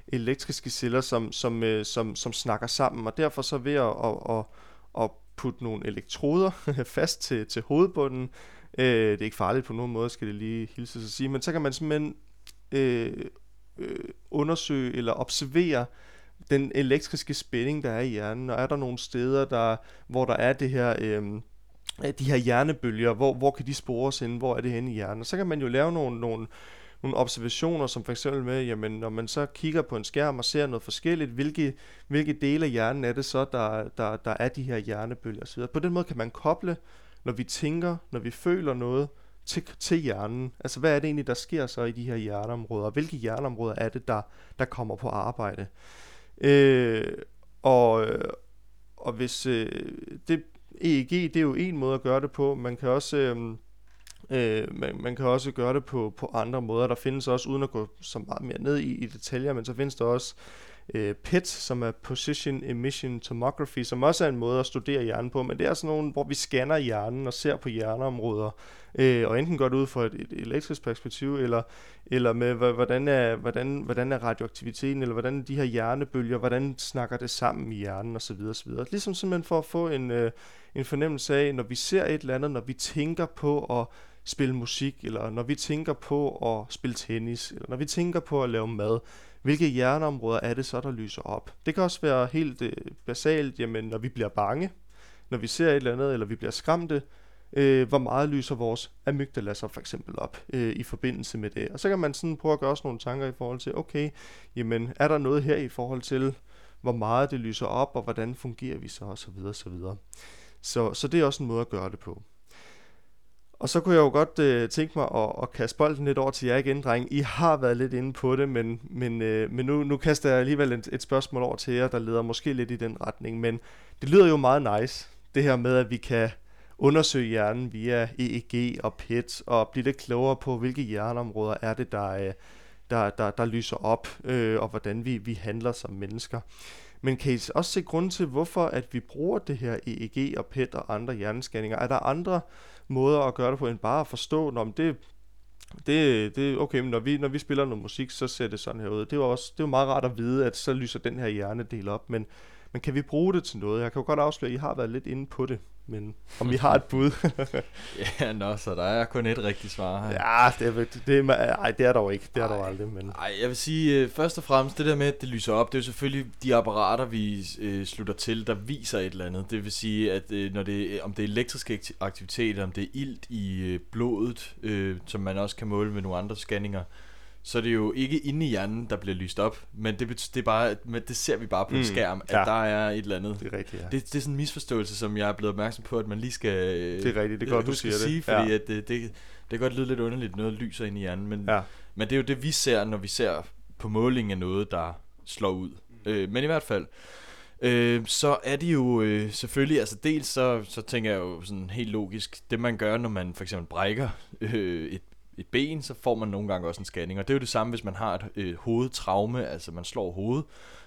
elektriske celler, som, som, øh, som, som snakker sammen. Og derfor så ved at, at, at, at putte nogle elektroder <laughs> fast til, til hovedbunden, øh, det er ikke farligt på nogen måde, skal det lige hilse at sige, men så kan man simpelthen øh, øh, undersøge eller observere den elektriske spænding, der er i hjernen, og er der nogle steder, der, hvor der er det her, øhm, øh, de her hjernebølger, hvor, hvor kan de spores ind, hvor er det henne i hjernen, og så kan man jo lave nogle, nogle, nogle observationer, som for eksempel med, jamen når man så kigger på en skærm og ser noget forskelligt, hvilke, hvilke dele af hjernen er det så, der, der, der er de her hjernebølger osv. På den måde kan man koble, når vi tænker, når vi føler noget, til, til hjernen. Altså, hvad er det egentlig, der sker så i de her hjerneområder? Hvilke hjerneområder er det, der, der kommer på arbejde? Øh, og, øh, og hvis øh, det EEG, det er jo en måde at gøre det på. Man kan også... Øh, Øh, man, man kan også gøre det på, på andre måder. Der findes også, uden at gå så meget mere ned i, i detaljer, men så findes der også øh, PET, som er Position Emission Tomography, som også er en måde at studere hjernen på, men det er sådan nogle, hvor vi scanner hjernen og ser på hjerneområder, øh, og enten går det ud fra et, et elektrisk perspektiv, eller, eller med, hvordan er, hvordan, hvordan er radioaktiviteten, eller hvordan de her hjernebølger, hvordan snakker det sammen i hjernen, osv. osv. Ligesom simpelthen for at få en, øh, en fornemmelse af, når vi ser et eller andet, når vi tænker på at spille musik, eller når vi tænker på at spille tennis, eller når vi tænker på at lave mad, hvilke hjerneområder er det så, der lyser op? Det kan også være helt øh, basalt, jamen når vi bliver bange, når vi ser et eller andet, eller vi bliver skræmte, øh, hvor meget lyser vores amygdala så for eksempel op øh, i forbindelse med det. Og så kan man sådan prøve at gøre sig nogle tanker i forhold til, okay, jamen er der noget her i forhold til, hvor meget det lyser op, og hvordan fungerer vi så, og så videre, så videre. Så, så det er også en måde at gøre det på. Og så kunne jeg jo godt øh, tænke mig at, at kaste bolden lidt over til jer igen, dreng. I har været lidt inde på det, men, men, øh, men nu, nu kaster jeg alligevel et, et spørgsmål over til jer, der leder måske lidt i den retning. Men det lyder jo meget nice, det her med, at vi kan undersøge hjernen via EEG og PET, og blive lidt klogere på, hvilke hjerneområder er det, der, øh, der, der, der lyser op, øh, og hvordan vi, vi handler som mennesker. Men kan I også se grund til, hvorfor at vi bruger det her EEG og PET og andre hjernescanninger? Er der andre måder at gøre det på, end bare at forstå, når det, det, det okay, men når vi, når vi spiller noget musik, så ser det sådan her ud. Det var også det var meget rart at vide, at så lyser den her hjernedel op, men, men kan vi bruge det til noget? Jeg kan jo godt afsløre, at I har været lidt inde på det men om vi har et bud. <laughs> ja, nå, så der er kun et rigtigt svar her. Ja, det er, det, er, ej, det er dog ikke. Det er dog aldrig. Men... Ej, jeg vil sige, uh, først og fremmest, det der med, at det lyser op, det er jo selvfølgelig de apparater, vi uh, slutter til, der viser et eller andet. Det vil sige, at uh, når det, om det er elektrisk aktivitet, om det er ilt i blodet, uh, som man også kan måle med nogle andre scanninger, så er det jo ikke inde i hjernen, der bliver lyst op, men det, det, er bare, men det ser vi bare på mm, en skærm, at ja. der er et eller andet. Det er rigtigt, ja. Det, det er sådan en misforståelse, som jeg er blevet opmærksom på, at man lige skal... Det er rigtigt, det er godt, du siger sige, det. Fordi ja. at det, det, det kan godt lyde lidt underligt, noget lyser ind i hjernen, men, ja. men det er jo det, vi ser, når vi ser på måling af noget, der slår ud. Mm. Øh, men i hvert fald, øh, så er det jo øh, selvfølgelig, altså dels så, så tænker jeg jo sådan helt logisk, det man gør, når man for eksempel brækker øh, et et ben, så får man nogle gange også en scanning. Og det er jo det samme, hvis man har et øh, hovedtraume, altså man slår hovedet.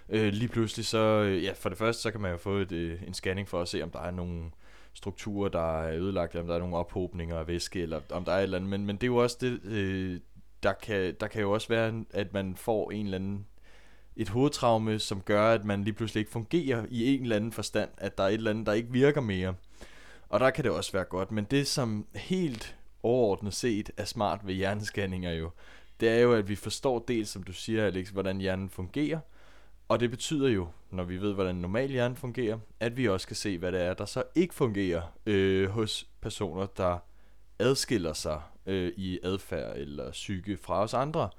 Øh, lige pludselig så, øh, ja, for det første, så kan man jo få et, øh, en scanning for at se, om der er nogle strukturer, der er ødelagt, om der er nogle ophobninger af væske, eller om der er et eller andet. Men, men det er jo også det, øh, der, kan, der kan jo også være, at man får en eller anden et hovedtraume, som gør, at man lige pludselig ikke fungerer i en eller anden forstand, at der er et eller andet, der ikke virker mere. Og der kan det også være godt, men det som helt overordnet set er smart ved hjernescanninger jo, det er jo, at vi forstår dels, som du siger, Alex, hvordan hjernen fungerer, og det betyder jo, når vi ved, hvordan normal hjerne fungerer, at vi også kan se, hvad det er, der så ikke fungerer øh, hos personer, der adskiller sig øh, i adfærd eller psyke fra os andre.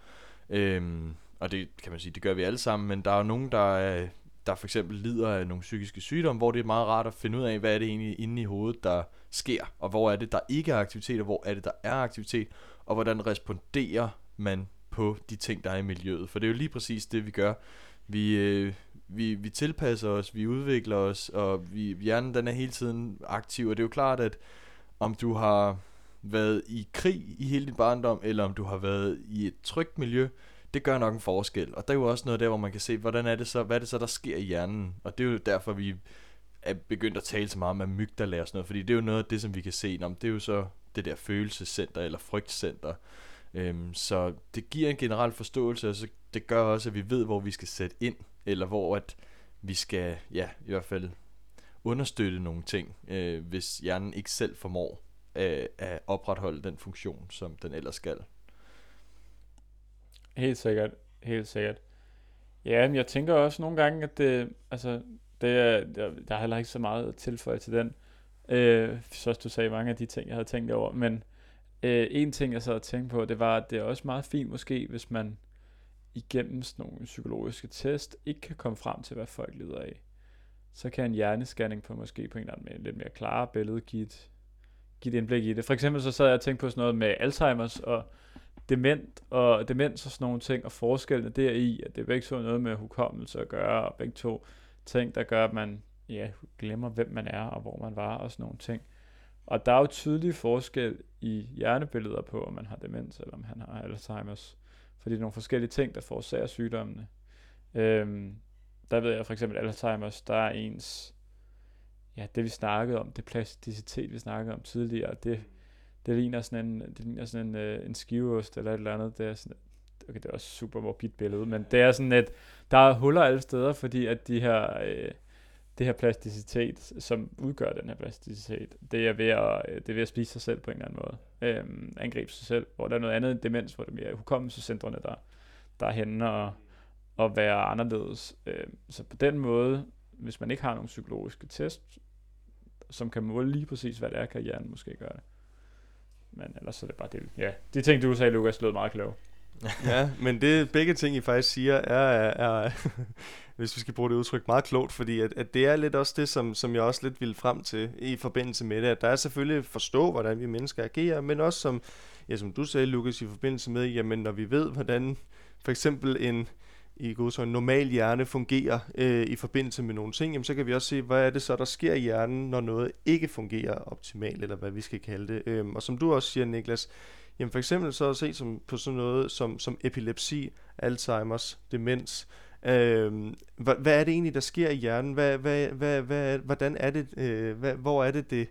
Øhm, og det kan man sige, det gør vi alle sammen, men der er jo nogen, der, er, der for eksempel lider af nogle psykiske sygdomme, hvor det er meget rart at finde ud af, hvad er det egentlig inde i hovedet, der sker, og hvor er det, der ikke er aktivitet, og hvor er det, der er aktivitet, og hvordan responderer man på de ting, der er i miljøet. For det er jo lige præcis det, vi gør. Vi, øh, vi, vi tilpasser os, vi udvikler os, og vi, hjernen den er hele tiden aktiv, og det er jo klart, at om du har været i krig i hele din barndom, eller om du har været i et trygt miljø, det gør nok en forskel. Og der er jo også noget der, hvor man kan se, hvordan er det så, hvad er det så, der sker i hjernen. Og det er jo derfor, vi er begyndt at tale så meget om amygdala og sådan noget, fordi det er jo noget af det, som vi kan se, om det er jo så det der følelsescenter eller frygtcenter. Øhm, så det giver en generel forståelse, og så det gør også, at vi ved, hvor vi skal sætte ind, eller hvor at vi skal, ja, i hvert fald understøtte nogle ting, øh, hvis hjernen ikke selv formår øh, at opretholde den funktion, som den ellers skal. Helt sikkert, helt sikkert. Ja, men jeg tænker også nogle gange, at det, altså, det er, der, der er heller ikke så meget at tilføje til den. Øh, så du sagde mange af de ting, jeg havde tænkt over. Men øh, en ting, jeg så og tænkte på, det var, at det er også meget fint måske, hvis man igennem sådan nogle psykologiske test, ikke kan komme frem til, hvad folk lider af. Så kan en hjernescanning på måske på en eller anden måde lidt mere klare billede give et, give et indblik i det. For eksempel så sad jeg og tænkte på sådan noget med Alzheimer's og dement og demens og sådan nogle ting, og forskellene deri, at det er begge to noget med hukommelse at gøre, og begge to ting, der gør, at man ja, glemmer, hvem man er, og hvor man var, og sådan nogle ting. Og der er jo tydelige forskel i hjernebilleder på, om man har demens, eller om han har Alzheimer's. Fordi det er nogle forskellige ting, der forårsager sygdommene. Øhm, der ved jeg for eksempel Alzheimer's, der er ens, ja, det vi snakkede om, det plasticitet, vi snakkede om tidligere, det, det ligner sådan en, det ligner sådan en, øh, en skiveost eller et eller andet. Det er sådan, okay, det er også super morbid billede, men det er sådan at der er huller alle steder, fordi at de her, øh, det her plasticitet, som udgør den her plasticitet, det er ved at, øh, det er ved at spise sig selv på en eller anden måde. Øh, angribe sig selv, hvor der er noget andet end demens, hvor det er mere hukommelsescentrene, der, der er henne og, og være anderledes. Øh, så på den måde, hvis man ikke har nogen psykologiske test, som kan måle lige præcis, hvad det er, kan hjernen måske gøre det. Men ellers er det bare det. Ja, de ting, du sagde, Lukas, lød meget kloge. <laughs> ja, men det begge ting, I faktisk siger, er, er, <laughs> hvis vi skal bruge det udtryk, meget klogt, fordi at, at det er lidt også det, som, som jeg også lidt ville frem til i forbindelse med det, at der er selvfølgelig forstå, hvordan vi mennesker agerer, men også som, ja, som du sagde, Lukas, i forbindelse med, jamen når vi ved, hvordan for eksempel en, i god så en normal hjerne fungerer øh, i forbindelse med nogle ting, jamen, så kan vi også se, hvad er det så, der sker i hjernen, når noget ikke fungerer optimalt, eller hvad vi skal kalde det. Øhm, og som du også siger, Niklas, jamen for eksempel så at se som, på sådan noget som, som epilepsi, Alzheimer's, demens, Øhm, hvad, hvad er det egentlig, der sker i hjernen? Hvad, hvad, hvad, hvad, hvordan er det, øh, hvad, hvor er det, det,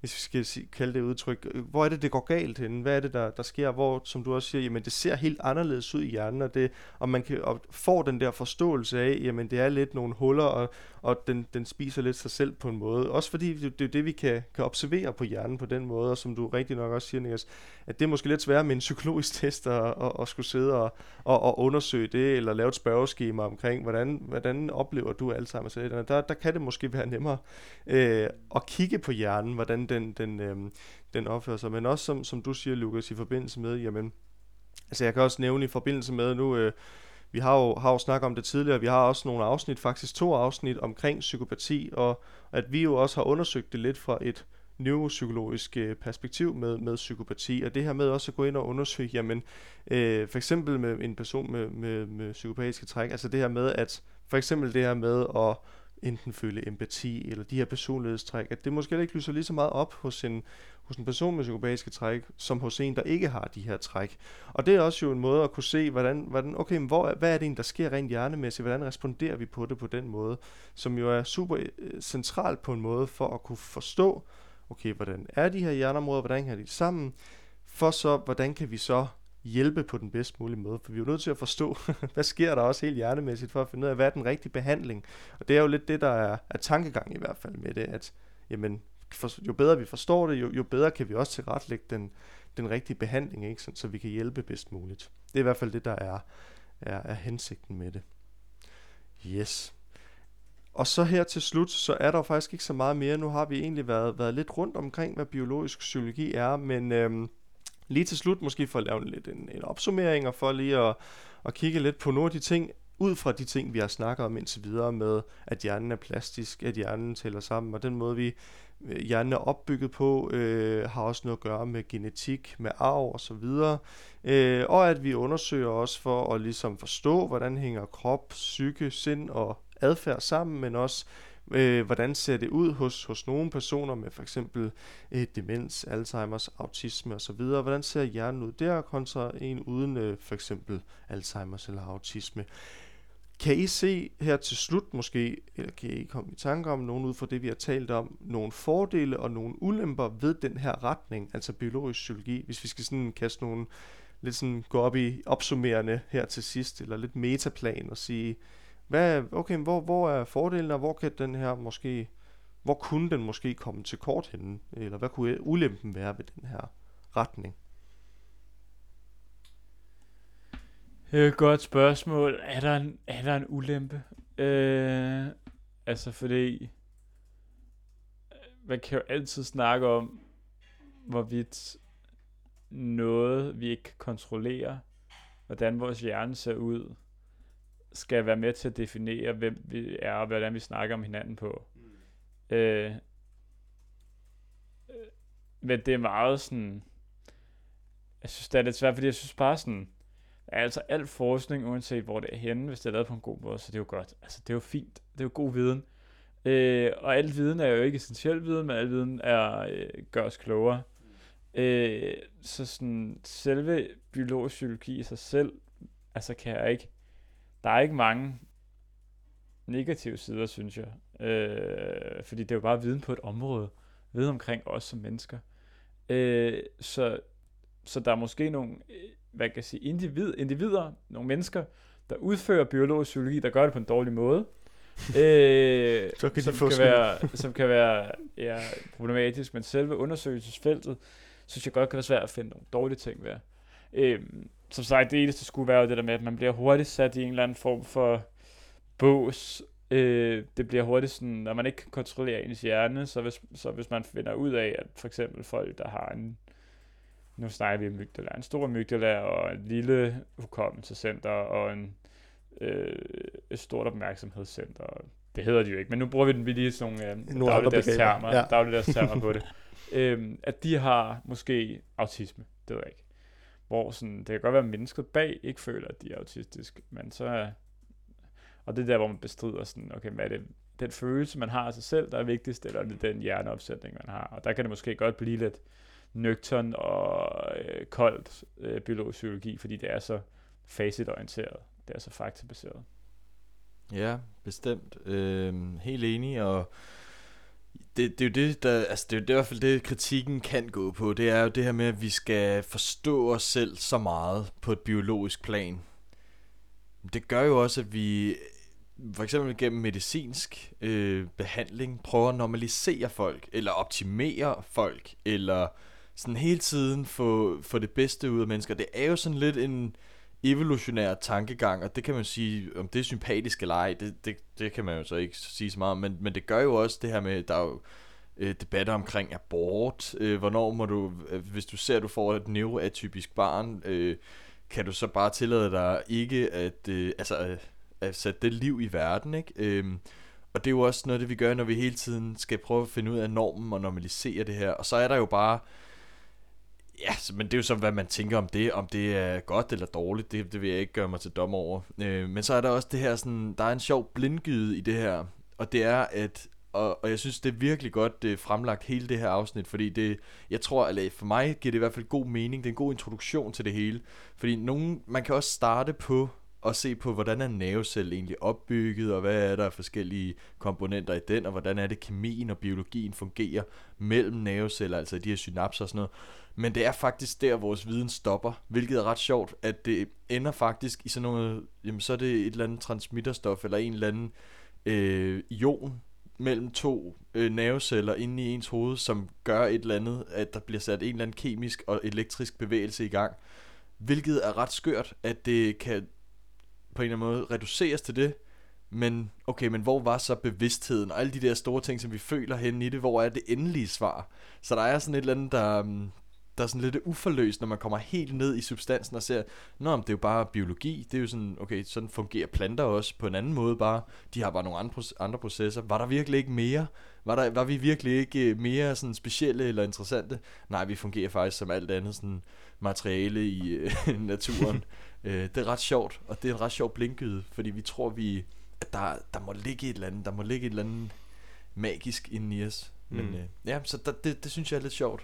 hvis vi skal sige, kalde det udtryk, øh, hvor er det, det går galt henne? Hvad er det, der, der sker? Hvor, som du også siger, jamen det ser helt anderledes ud i hjernen, og, det, og man kan, og får den der forståelse af, jamen det er lidt nogle huller, og, og den, den spiser lidt sig selv på en måde. Også fordi det, det er det, vi kan, kan observere på hjernen på den måde, og som du rigtig nok også siger, Niklas, at det er måske lidt sværere med en psykologisk <laughs> test at, at, at skulle sidde og, og, og undersøge det, eller lave et spørgeskema omkring, hvordan, hvordan oplever du Alzheimer's? Der, der kan det måske være nemmere øh, at kigge på hjernen, hvordan den, den, øh, den opfører sig. Men også som, som du siger, Lukas, i forbindelse med, jamen, altså jeg kan også nævne i forbindelse med nu, øh, vi har jo, har jo snakket om det tidligere, vi har også nogle afsnit, faktisk to afsnit omkring psykopati, og at vi jo også har undersøgt det lidt fra et neuropsykologisk øh, perspektiv med, med psykopati, og det her med også at gå ind og undersøge, jamen, øh, for eksempel med en person med, med, med psykopatiske træk, altså det her med, at for eksempel det her med at enten føle empati eller de her personlighedstræk, at det måske ikke lyser lige så meget op hos en, hos en person med psykopatiske træk, som hos en, der ikke har de her træk. Og det er også jo en måde at kunne se, hvordan, hvordan okay, men hvor, hvad er det en, der sker rent hjernemæssigt, hvordan responderer vi på det på den måde, som jo er super øh, centralt på en måde for at kunne forstå, okay, hvordan er de her hjerneområder, hvordan hænger de sammen, for så, hvordan kan vi så hjælpe på den bedst mulige måde, for vi er jo nødt til at forstå, <laughs> hvad sker der også helt hjernemæssigt, for at finde ud af, hvad er den rigtige behandling. Og det er jo lidt det, der er, er tankegang i hvert fald med det, at jamen, for, jo bedre vi forstår det, jo, jo bedre kan vi også tilrettelægge den, den rigtige behandling, ikke? Så, så vi kan hjælpe bedst muligt. Det er i hvert fald det, der er, er, er hensigten med det. Yes. Og så her til slut, så er der faktisk ikke så meget mere. Nu har vi egentlig været, været lidt rundt omkring, hvad biologisk psykologi er, men øhm, lige til slut måske for at lave lidt en, en opsummering, og for lige at, at kigge lidt på nogle af de ting, ud fra de ting, vi har snakket om indtil videre med, at hjernen er plastisk, at hjernen tæller sammen, og den måde, vi øh, hjernen er opbygget på, øh, har også noget at gøre med genetik, med arv og så videre. Øh, og at vi undersøger også for at ligesom forstå, hvordan hænger krop, psyke, sind og adfærd sammen, men også øh, hvordan ser det ud hos, hos nogle personer med for eksempel øh, demens, Alzheimer's, autisme osv. Hvordan ser hjernen ud der kontra en uden øh, for eksempel Alzheimer's eller autisme? Kan I se her til slut måske, eller kan I komme i tanke om nogen ud fra det, vi har talt om, nogle fordele og nogle ulemper ved den her retning, altså biologisk psykologi, hvis vi skal sådan kaste nogle, lidt sådan gå op i opsummerende her til sidst, eller lidt metaplan og sige, hvad, okay, hvor, hvor er fordelen, og hvor kan den her måske, hvor kunne den måske komme til kort henne? Eller hvad kunne ulempen være ved den her retning? Øh, godt spørgsmål. Er der en, er der en ulempe? Øh, altså fordi, man kan jo altid snakke om, hvorvidt noget, vi ikke kan kontrollere, hvordan vores hjerne ser ud, skal være med til at definere, hvem vi er, og hvordan vi snakker om hinanden på. Mm. Øh, men det er meget sådan, jeg synes, det er lidt svært, fordi jeg synes bare sådan, altså al forskning, uanset hvor det er henne, hvis det er lavet på en god måde, så det er jo godt. Altså, det er jo fint. Det er jo god viden. Øh, og al viden er jo ikke essentiel viden, men al viden er, øh, gør os klogere. Øh, så sådan, selve biologisk psykologi i sig selv, altså kan jeg ikke, der er ikke mange negative sider, synes jeg. Øh, fordi det er jo bare viden på et område. Viden omkring os som mennesker. Øh, så, så der er måske nogle, øh, hvad kan jeg sige, individ, individer, nogle mennesker, der udfører biologisk psykologi, der gør det på en dårlig måde. øh, <laughs> Så kan som, kan skyld. være, som kan være ja, problematisk, men selve undersøgelsesfeltet, synes jeg godt kan være svært at finde nogle dårlige ting ved. Øh, som sagt, det eneste skulle være det der med, at man bliver hurtigt sat i en eller anden form for bås. Øh, det bliver hurtigt sådan, når man ikke kan kontrollere ens hjerne, så hvis, så hvis man finder ud af, at for eksempel folk, der har en, nu snakker vi om mygdala, en stor mygdala og en lille hukommelsescenter og en, øh, et stort opmærksomhedscenter. Det hedder de jo ikke, men nu bruger vi den vi lige sådan nogle, øh, dagligdags termer, ja. dagligdags termer på det. <laughs> Øhm, at de har måske autisme, det ved jeg ikke. Hvor sådan, det kan godt være, at mennesket bag ikke føler, at de er autistisk, men så og det er der, hvor man bestrider sådan, okay, hvad er det, den følelse, man har af sig selv, der er vigtigst, eller er det den hjerneopsætning, man har? Og der kan det måske godt blive lidt nøgtern og øh, koldt øh, biologisk psykologi, fordi det er så facitorienteret, det er så faktabaseret. Ja, bestemt. Øh, helt enig, og det, det er jo det, der, altså det er jo det, i hvert fald det, kritikken kan gå på. Det er jo det her med, at vi skal forstå os selv så meget på et biologisk plan. Det gør jo også, at vi for eksempel gennem medicinsk øh, behandling prøver at normalisere folk, eller optimere folk, eller sådan hele tiden få, få det bedste ud af mennesker. Det er jo sådan lidt en evolutionær tankegang, og det kan man sige, om det er sympatisk eller ej, det, det, det kan man jo så ikke sige så meget om, men, men det gør jo også det her med, der er jo øh, debatter omkring abort, øh, hvornår må du, øh, hvis du ser, at du får et neuroatypisk barn, øh, kan du så bare tillade dig ikke at, øh, altså, øh, at sætte det liv i verden, ikke? Øhm, og det er jo også noget, det vi gør, når vi hele tiden skal prøve at finde ud af normen og normalisere det her. Og så er der jo bare, ja, men det er jo så, hvad man tænker om det, om det er godt eller dårligt, det, det vil jeg ikke gøre mig til dom over. Øh, men så er der også det her sådan, der er en sjov blindgyde i det her, og det er, at og, og jeg synes, det er virkelig godt det er fremlagt hele det her afsnit, fordi det, jeg tror, eller for mig giver det i hvert fald god mening, det er en god introduktion til det hele, fordi nogen, man kan også starte på at se på, hvordan er en nervecelle egentlig opbygget, og hvad er der forskellige komponenter i den, og hvordan er det kemien og biologien fungerer mellem nerveceller, altså de her synapser og sådan noget. Men det er faktisk der, vores viden stopper, hvilket er ret sjovt, at det ender faktisk i sådan noget, jamen så er det et eller andet transmitterstof, eller en eller anden øh, ion mellem to øh, nerveceller inde i ens hoved, som gør et eller andet, at der bliver sat en eller anden kemisk og elektrisk bevægelse i gang. Hvilket er ret skørt, at det kan på en eller anden måde reduceres til det, men okay, men hvor var så bevidstheden og alle de der store ting, som vi føler hen i det, hvor er det endelige svar? Så der er sådan et eller andet, der, øhm, der er sådan lidt uforløst, når man kommer helt ned i substansen og ser, nå, men det er jo bare biologi, det er jo sådan, okay, sådan fungerer planter også på en anden måde bare, de har bare nogle andre, andre processer. Var der virkelig ikke mere? Var, der, var vi virkelig ikke øh, mere sådan specielle eller interessante? Nej, vi fungerer faktisk som alt andet sådan materiale i øh, <laughs> naturen øh, det er ret sjovt, og det er en ret sjov blinkgyde, fordi vi tror, vi, at der, der må ligge et eller andet, der må ligge et eller andet magisk inde i os. Men Mm. øh, ja, så der, det, det synes jeg er lidt sjovt.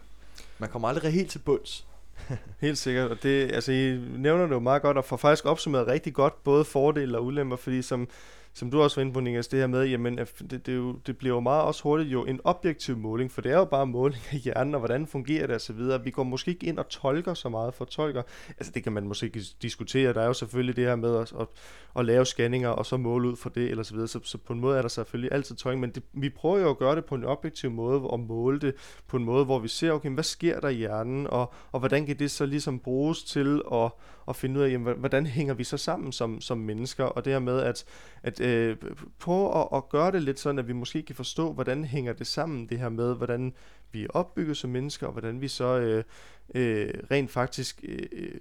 Man kommer aldrig helt til bunds. <laughs> Helt sikkert, og det, altså I nævner det jo meget godt, og får faktisk opsummeret rigtig godt, både fordele og ulemper, fordi som, som du også var inde på, Niklas, det her med, jamen det, det, er jo, det bliver jo meget også hurtigt jo en objektiv måling, for det er jo bare måling af hjernen, og hvordan fungerer det osv. Vi går måske ikke ind og tolker så meget, for tolker, altså det kan man måske ikke diskutere, der er jo selvfølgelig det her med at, at, at lave scanninger, og så måle ud for det, eller så videre, så, så på en måde er der selvfølgelig altid tolkning, men det, vi prøver jo at gøre det på en objektiv måde, og måle det på en måde, hvor vi ser, okay, hvad sker der i hjernen, og, og hvordan kan det så ligesom bruges til at, at finde ud af, jamen, hvordan hænger vi så sammen som, som mennesker, og det her med at, at øh, prøve at, at gøre det lidt sådan, at vi måske kan forstå, hvordan hænger det sammen, det her med, hvordan vi er opbygget som mennesker, og hvordan vi så øh, øh, rent faktisk øh, øh,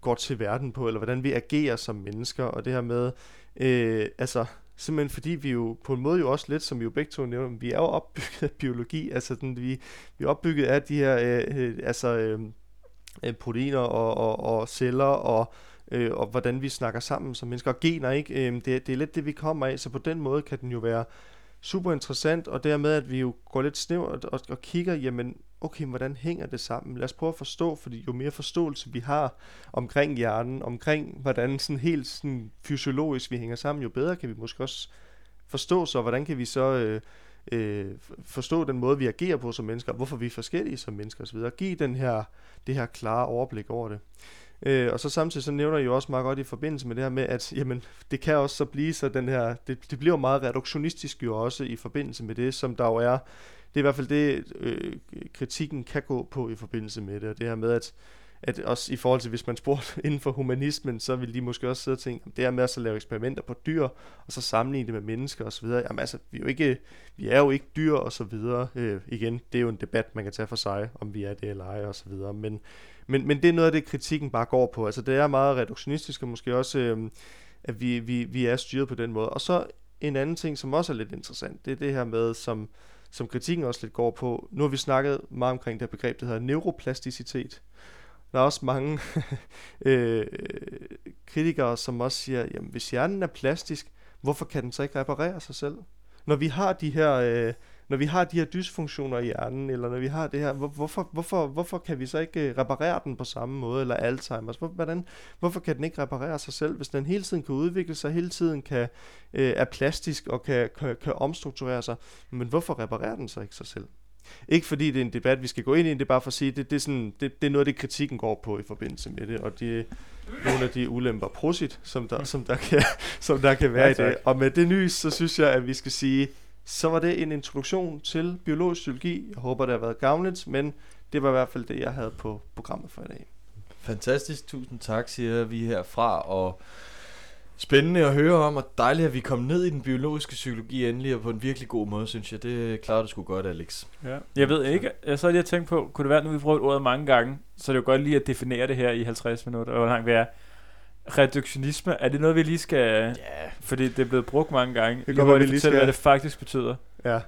går til verden på, eller hvordan vi agerer som mennesker, og det her med, øh, altså, Simpelthen fordi vi jo på en måde jo også lidt, som vi jo begge to nævner, vi er jo opbygget af biologi, altså den, vi, vi er opbygget af de her øh, øh, altså, øh, øh, proteiner og, og, og celler og øh, og hvordan vi snakker sammen som mennesker. Og gener, ikke? Øh, det, det er lidt det, vi kommer af, så på den måde kan den jo være super interessant, og dermed, at vi jo går lidt snævert og, og kigger, jamen, okay, hvordan hænger det sammen? Lad os prøve at forstå, fordi jo mere forståelse vi har omkring hjernen, omkring hvordan sådan helt sådan fysiologisk vi hænger sammen, jo bedre kan vi måske også forstå så, hvordan kan vi så øh, øh, forstå den måde, vi agerer på som mennesker, hvorfor vi er forskellige som mennesker osv., og give den her, det her klare overblik over det. Øh, og så samtidig så nævner I jo også meget godt i forbindelse med det her med, at jamen, det kan også så blive så den her, det, det bliver meget reduktionistisk jo også i forbindelse med det, som der jo er, det er i hvert fald det, øh, kritikken kan gå på i forbindelse med det, og det her med, at at også i forhold til, hvis man spurgte <laughs> inden for humanismen, så ville de måske også sidde og tænke, det er med at lave eksperimenter på dyr, og så sammenligne det med mennesker osv. Jamen altså, vi er jo ikke, vi er jo ikke dyr og så videre. Øh, igen, det er jo en debat, man kan tage for sig, om vi er det eller ej og så videre. Men, men, men det er noget af det, kritikken bare går på. Altså, det er meget reduktionistisk, og måske også, øh, at vi, vi, vi er styret på den måde. Og så en anden ting, som også er lidt interessant, det er det her med, som, som kritikken også lidt går på. Nu har vi snakket meget omkring det her begreb, der hedder neuroplasticitet. Der er også mange <laughs> øh, kritikere, som også siger, jamen hvis hjernen er plastisk, hvorfor kan den så ikke reparere sig selv? Når vi har de her, øh, når vi har de her dysfunktioner i hjernen, eller når vi har det her, hvor, hvorfor, hvorfor, hvorfor kan vi så ikke øh, reparere den på samme måde, eller Alzheimer's? Hvor, hvordan, hvorfor kan den ikke reparere sig selv, hvis den hele tiden kan udvikle sig, hele tiden kan, øh, er plastisk og kan, kan, kan omstrukturere sig? Men hvorfor reparerer den så ikke sig selv? Ikke fordi det er en debat, vi skal gå ind i, det er bare for at sige, det, det, er, sådan, det, det er noget af det, kritikken går på i forbindelse med det, og det er nogle af de ulemper prosit, som der, som der, kan, som der kan være ja, i det. Og med det nys, så synes jeg, at vi skal sige, så var det en introduktion til biologisk psykologi. Jeg håber, det har været gavnligt, men det var i hvert fald det, jeg havde på programmet for i dag. Fantastisk, tusind tak, siger vi herfra, og Spændende at høre om, og dejligt, at vi kom ned i den biologiske psykologi endelig, og på en virkelig god måde, synes jeg. Det klarer du sgu godt, Alex. Ja. Jeg ved ikke, jeg så lige at tænke på, kunne det være, nu vi prøvet ordet mange gange, så er det jo godt lige at definere det her i 50 minutter, og hvor langt vi er. Reduktionisme, er det noget, vi lige skal... Ja. Yeah. Fordi det er blevet brugt mange gange. Det kan vi lige fortælle, hvad det faktisk betyder. Ja.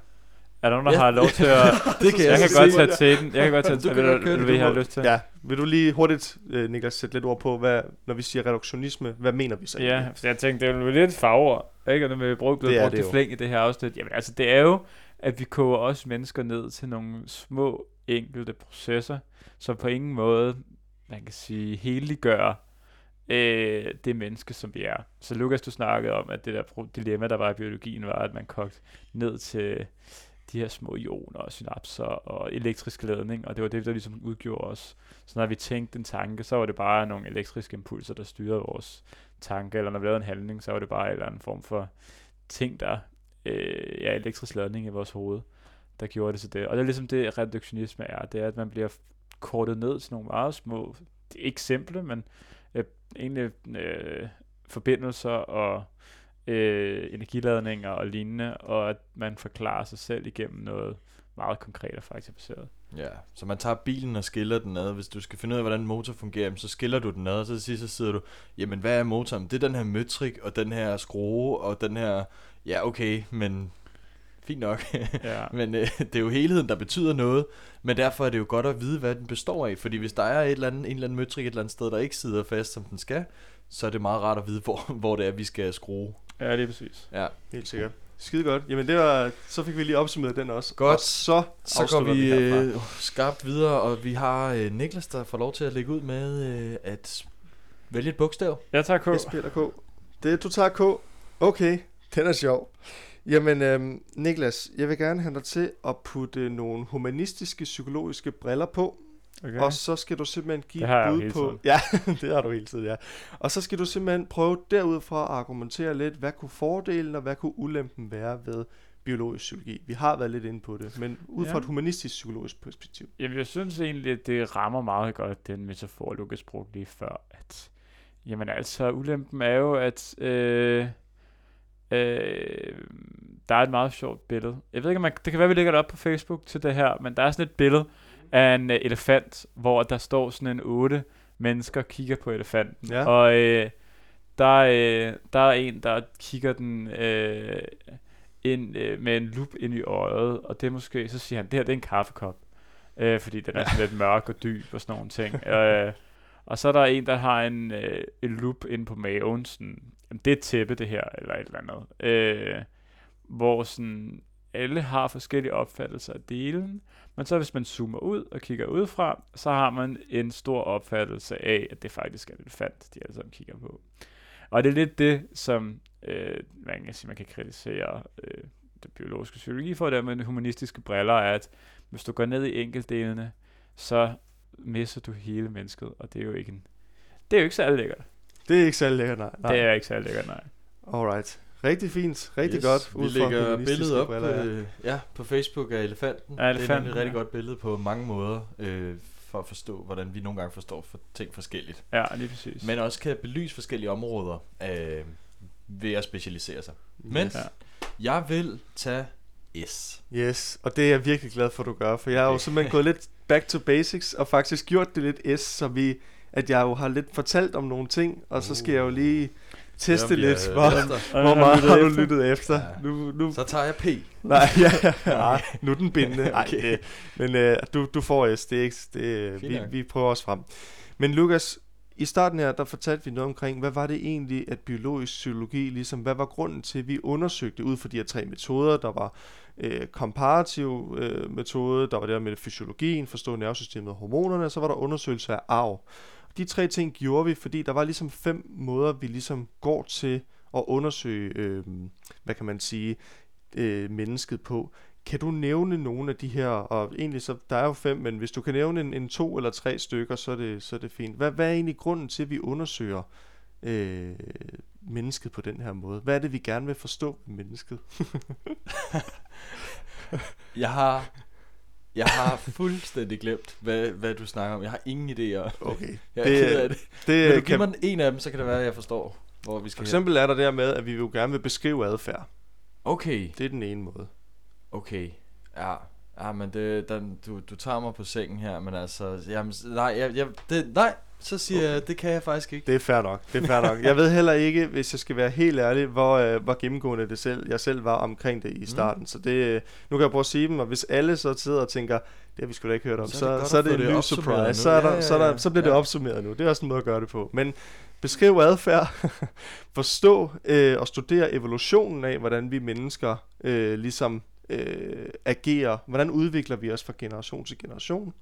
Er der nogen, der ja. har lov til at... <laughs> det kan jeg, jeg kan godt tage til den. Jeg kan godt tage til den. Vil du, vil have lyst til? Ja. Vil du lige hurtigt, uh, Niklas, sætte lidt ord på, hvad, når vi siger reduktionisme, hvad mener vi så Ja, så jeg tænkte, det er jo lidt farver, ikke? Og når vi brugt, blevet brugt det, det flæng i det her afsnit. Jamen altså, det er jo, at vi koger os mennesker ned til nogle små, enkelte processer, som på ingen måde, man kan sige, heliggør øh, det menneske, som vi er. Så Lukas, du snakkede om, at det der dilemma, der var i biologien, var, at man kogte ned til de her små ioner og synapser og elektrisk ladning, og det var det, der ligesom udgjorde os. Så når vi tænkte en tanke, så var det bare nogle elektriske impulser, der styrede vores tanke, eller når vi lavede en handling, så var det bare en eller anden form for ting, der øh, ja, elektrisk ladning i vores hoved, der gjorde det til det. Og det er ligesom det, reduktionisme er, det er, at man bliver kortet ned til nogle meget små, eksempler, ikke simple, men øh, egentlig øh, forbindelser og øh, energiladninger og lignende, og at man forklarer sig selv igennem noget meget konkret og faktabaseret. Ja, så man tager bilen og skiller den ad. Hvis du skal finde ud af, hvordan en motor fungerer, så skiller du den ad, og så sidst så sidder du, jamen hvad er motoren? Det er den her møtrik, og den her skrue, og den her, ja okay, men fint nok. Ja. <laughs> men øh, det er jo helheden, der betyder noget, men derfor er det jo godt at vide, hvad den består af. Fordi hvis der er et eller andet, en eller anden møtrik et eller andet sted, der ikke sidder fast, som den skal, så er det meget rart at vide, hvor, hvor det er, vi skal skrue. Ja, det er præcis. Ja. Helt sikkert. Skide godt. Jamen det var, så fik vi lige opsummeret den også. Godt. Og så, så går vi, vi øh, skarpt videre, og vi har øh, Niklas, der får lov til at lægge ud med øh, at vælge et bogstav. Jeg tager K. Jeg spiller K. Det du tager K. Okay, den er sjov. Jamen, øhm, Niklas, jeg vil gerne have dig til at putte nogle humanistiske, psykologiske briller på. Okay. Og så skal du simpelthen give det bud på... Tiden. Ja, <laughs> det har du hele tiden, ja. Og så skal du simpelthen prøve derudfra at argumentere lidt, hvad kunne fordelen og hvad kunne ulempen være ved biologisk psykologi. Vi har været lidt inde på det, men ud ja. fra et humanistisk psykologisk perspektiv. Jamen, jeg synes egentlig, at det rammer meget godt den metafor, Lukas brugte lige før, at jamen altså, ulempen er jo, at øh, øh, der er et meget sjovt billede. Jeg ved ikke, om man, det kan være, vi lægger det op på Facebook til det her, men der er sådan et billede, af en uh, elefant, hvor der står sådan en otte mennesker kigger på elefanten. Ja. Og uh, der, øh, der er en, der kigger den øh, ind øh, med en lup ind i øjet, og det måske, så siger han, det her det er en kaffekop, øh, fordi den er sådan lidt mørk og dyb og sådan nogle ting. <laughs> øh, og så er der en, der har en, øh, en lup ind på maven, sådan, jamen, det er et tæppe det her, eller et eller andet. Øh, hvor sådan, alle har forskellige opfattelser af delen, men så hvis man zoomer ud og kigger udefra, så har man en stor opfattelse af, at det faktisk er et elefant, de alle sammen kigger på. Og det er lidt det, som øh, man, kan sige, man kan kritisere øh, den biologiske psykologi for, det med humanistiske briller, er, at hvis du går ned i enkeltdelene, så misser du hele mennesket, og det er jo ikke en, det er jo ikke særlig lækkert. Det er ikke særlig lækkert, nej. nej. Det er ikke særlig lækkert, nej. Alright. Rigtig fint. Rigtig Yes, godt. Vi lægger billedet op briller, ja. øh, ja, på Facebook af elefanten. Ja, Det er elefanten, nemlig et rigtig ja. godt billede på mange måder, øh, for at forstå, hvordan vi nogle gange forstår for ting forskelligt. Ja, lige præcis. Men også kan belyse forskellige områder øh, ved at specialisere sig. Men Yes. Ja. jeg vil tage S. Yes, og det er jeg virkelig glad for, at du gør, for jeg har jo simpelthen gået lidt back to basics, og faktisk gjort det lidt S, så vi, at jeg jo har lidt fortalt om nogle ting, og så skal jeg jo lige teste Jamen, lidt, hvor, efter. hvor har meget har du lyttet efter. Ja. Nu, nu, Så tager jeg P. nej, ja, ja, nej, <laughs> nu er den bindende. <laughs> Okay. det, men øh, du, du får S, det er ikke, det, vi, vi prøver os frem. Men Lukas, i starten her, der fortalte vi noget omkring, hvad var det egentlig, at biologisk psykologi, ligesom, hvad var grunden til, at vi undersøgte ud fra de her tre metoder, der var øh, komparativ øh, metode, der var der med fysiologien, forstå nervesystemet og hormonerne, og så var der undersøgelse af arv. De tre ting gjorde vi, fordi der var ligesom fem måder, vi ligesom går til at undersøge, øh, hvad kan man sige, øh, mennesket på. Kan du nævne nogle af de her, og egentlig så, der er jo fem, men hvis du kan nævne en, en to eller tre stykker, så er det, så er det fint. Hvad, hvad er egentlig grunden til, at vi undersøger øh, mennesket på den her måde? Hvad er det, vi gerne vil forstå ved mennesket? <laughs> Jeg har, jeg har fuldstændig glemt, hvad, hvad du snakker om. Jeg har ingen idéer. Okay. <laughs> Jeg er Det- ked af det. Det, Vil du give kan, mig en af dem, så kan det være, at jeg forstår, hvor vi skal for hen. eksempel er der der med, at vi jo gerne vil beskrive adfærd. Okay, Det er den ene måde. okay. Ja, ja men det, den, du, du tager mig på sengen her, men altså, jamen, nej, jeg, jeg, det, nej, så siger okay. jeg, det kan jeg faktisk ikke. Det er fair nok. Det er fair nok. Jeg ved heller ikke, hvis jeg skal være helt ærlig, hvor, øh, hvor gennemgående det selv, jeg selv var omkring det i starten. Mm. Så det, øh, nu kan jeg prøve at sige dem, og hvis alle så sidder og tænker, det har vi sgu da ikke hørt om, Så så, er det så, så er det en det ny surprise. Så, er der, Ja, så, er ja, der, så bliver det ja. opsummeret nu. Det er også en måde at gøre det på. Men beskriv adfærd, <laughs> forstå øh, og studere evolutionen af, hvordan vi mennesker øh, ligesom øh, agerer. Hvordan udvikler vi os fra generation til generation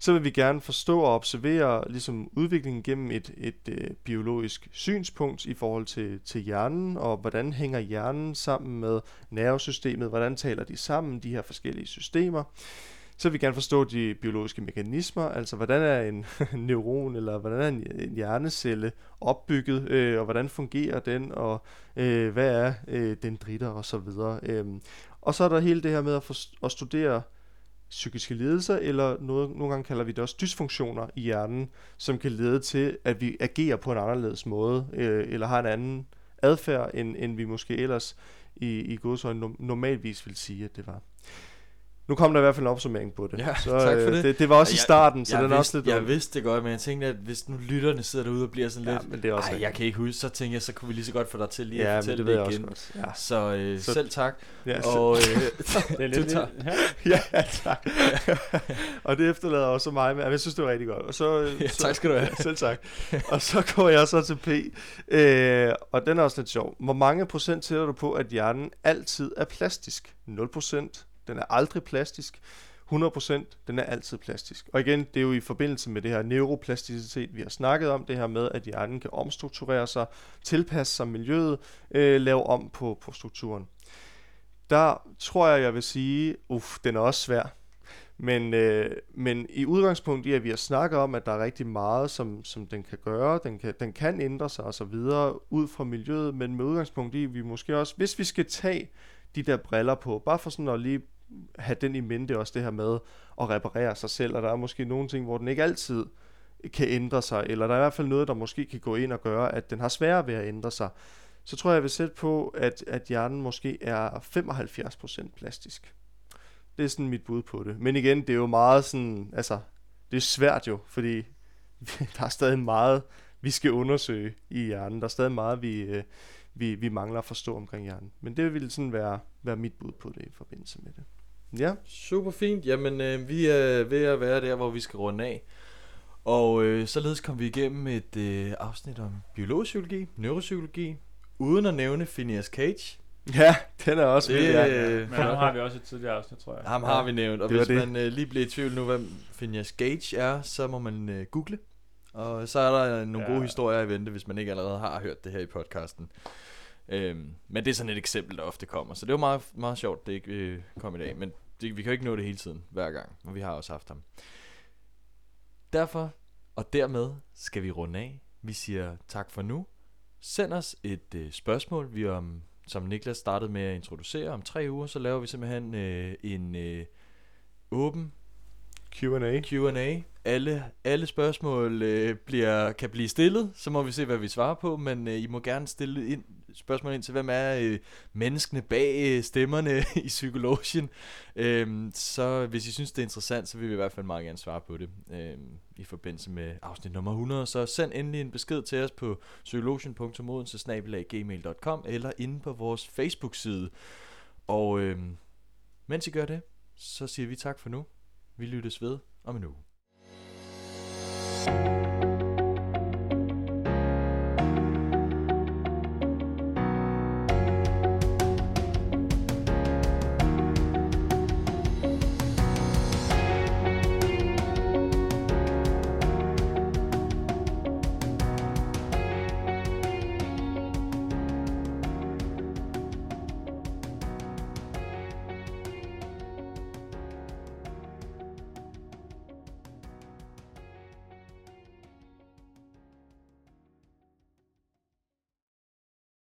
så vil vi gerne forstå og observere ligesom udviklingen gennem et, et øh, biologisk synspunkt i forhold til, til hjernen, og hvordan hænger hjernen sammen med nervesystemet, hvordan taler de sammen, de her forskellige systemer. Så vil vi gerne forstå de biologiske mekanismer, altså hvordan er en <laughs> neuron eller hvordan er en, hjernecelle opbygget, øh, og hvordan fungerer den, og øh, hvad er øh, dendritter og så videre. Øhm, og så er der hele det her med at, forst- at studere psykiske lidelser, eller noget, nogle gange kalder vi det også dysfunktioner i hjernen, som kan lede til, at vi agerer på en anderledes måde, øh, eller har en anden adfærd, end, end vi måske ellers i, i godsøjne no- normalvis vil sige, at det var. Nu kom der i hvert fald en opsummering på det. Ja, så, tak for øh, det. det. Det var også i Jeg- starten, så jeg den er også lidt... Jeg vidste det godt, men jeg tænkte, at hvis nu lytterne sidder derude og bliver sådan ja, lidt... men det er også Ej, jeg kan ikke huske, så tænkte jeg, så kunne vi lige så godt få dig til lige ja, at men fortælle det det, også igen. godt. Ja, Så, øh, Så- selv tak. ja, Og øh, <laughs> Det er <laughs> lidt, tager- ja. ja, tak. <laughs> og det efterlader også mig med, jeg synes, det var rigtig godt. Og så, øh, Ja, tak skal du have. Selv tak. Og så går jeg så til P, øh, og den er også lidt sjov. Hvor mange procent tæller du på, at hjernen altid er plastisk? 0 procent. Den er aldrig plastisk. 100%, Den er altid plastisk. Og igen, det er jo i forbindelse med det her neuroplasticitet, vi har snakket om. Det her med, at hjernen kan omstrukturere sig, tilpasse sig miljøet, øh, lave om på, på strukturen. Der tror jeg, jeg vil sige, uff, den er også svær. Men, øh, men i udgangspunkt i, at vi har snakket om, at der er rigtig meget, som, som den kan gøre, den kan, den kan ændre sig og så videre ud fra miljøet, men med udgangspunkt i, at vi måske også, hvis vi skal tage de der briller på, bare for sådan at lige have den i mente også det her med at reparere sig selv, og der er måske nogle ting, hvor den ikke altid kan ændre sig, eller der er i hvert fald noget, der måske kan gå ind og gøre, at den har sværere ved at ændre sig, så tror jeg, jeg vil sætte på, at, at hjernen måske er 75% plastisk. Det er sådan mit bud på det. Men igen, det er jo meget sådan, altså, det er svært jo, fordi <laughs> der er stadig meget, vi skal undersøge i hjernen. Der er stadig meget, vi, øh, vi, vi mangler at forstå omkring hjernen. Men det vil sådan være, være mit bud på det i forbindelse med det. Ja, Super fint. Jamen, øh, vi er ved at være der, hvor vi skal runde af. Og øh, således kom vi igennem et øh, afsnit om biologpsykologi, neuropsykologi, uden at nævne Phineas Cage. ja den er også Det, vild. Ja. øh, Men ham har vi også et tidligere afsnit, tror jeg. Ham har vi nævnt, og det hvis det. man øh, lige bliver i tvivl nu, hvem Phineas Gage er, så må man øh, google. Og så er der nogle Ja. gode historier i vente, hvis man ikke allerede har hørt det her i podcasten. Øhm, men det er sådan et eksempel, der ofte kommer. Så det var meget, meget sjovt, det ikke øh, kom i dag. Men det, vi kan jo ikke nå det hele tiden, hver gang. Og vi har også haft ham. Derfor og dermed skal vi runde af. Vi siger tak for nu. Send os et øh, spørgsmål, vi om, som Niklas startede med at introducere. Om tre uger, så laver vi simpelthen øh, en øh, åben Q&A. Q&A. Alle, alle spørgsmål øh, bliver, kan blive stillet, så må vi se, hvad vi svarer på, men øh, I må gerne stille ind, spørgsmål ind til, hvem er øh, menneskene bag øh, stemmerne <laughs> i Psykologien. Øhm, så hvis I synes, det er interessant, så vil vi i hvert fald meget gerne svare på det øhm, i forbindelse med afsnit nummer 100. Så send endelig en besked til os på psykologen.odense-gmail.com eller inde på vores Facebook-side. Og øhm, mens I gør det, så siger vi tak for nu. Vi lyttes ved om en uge.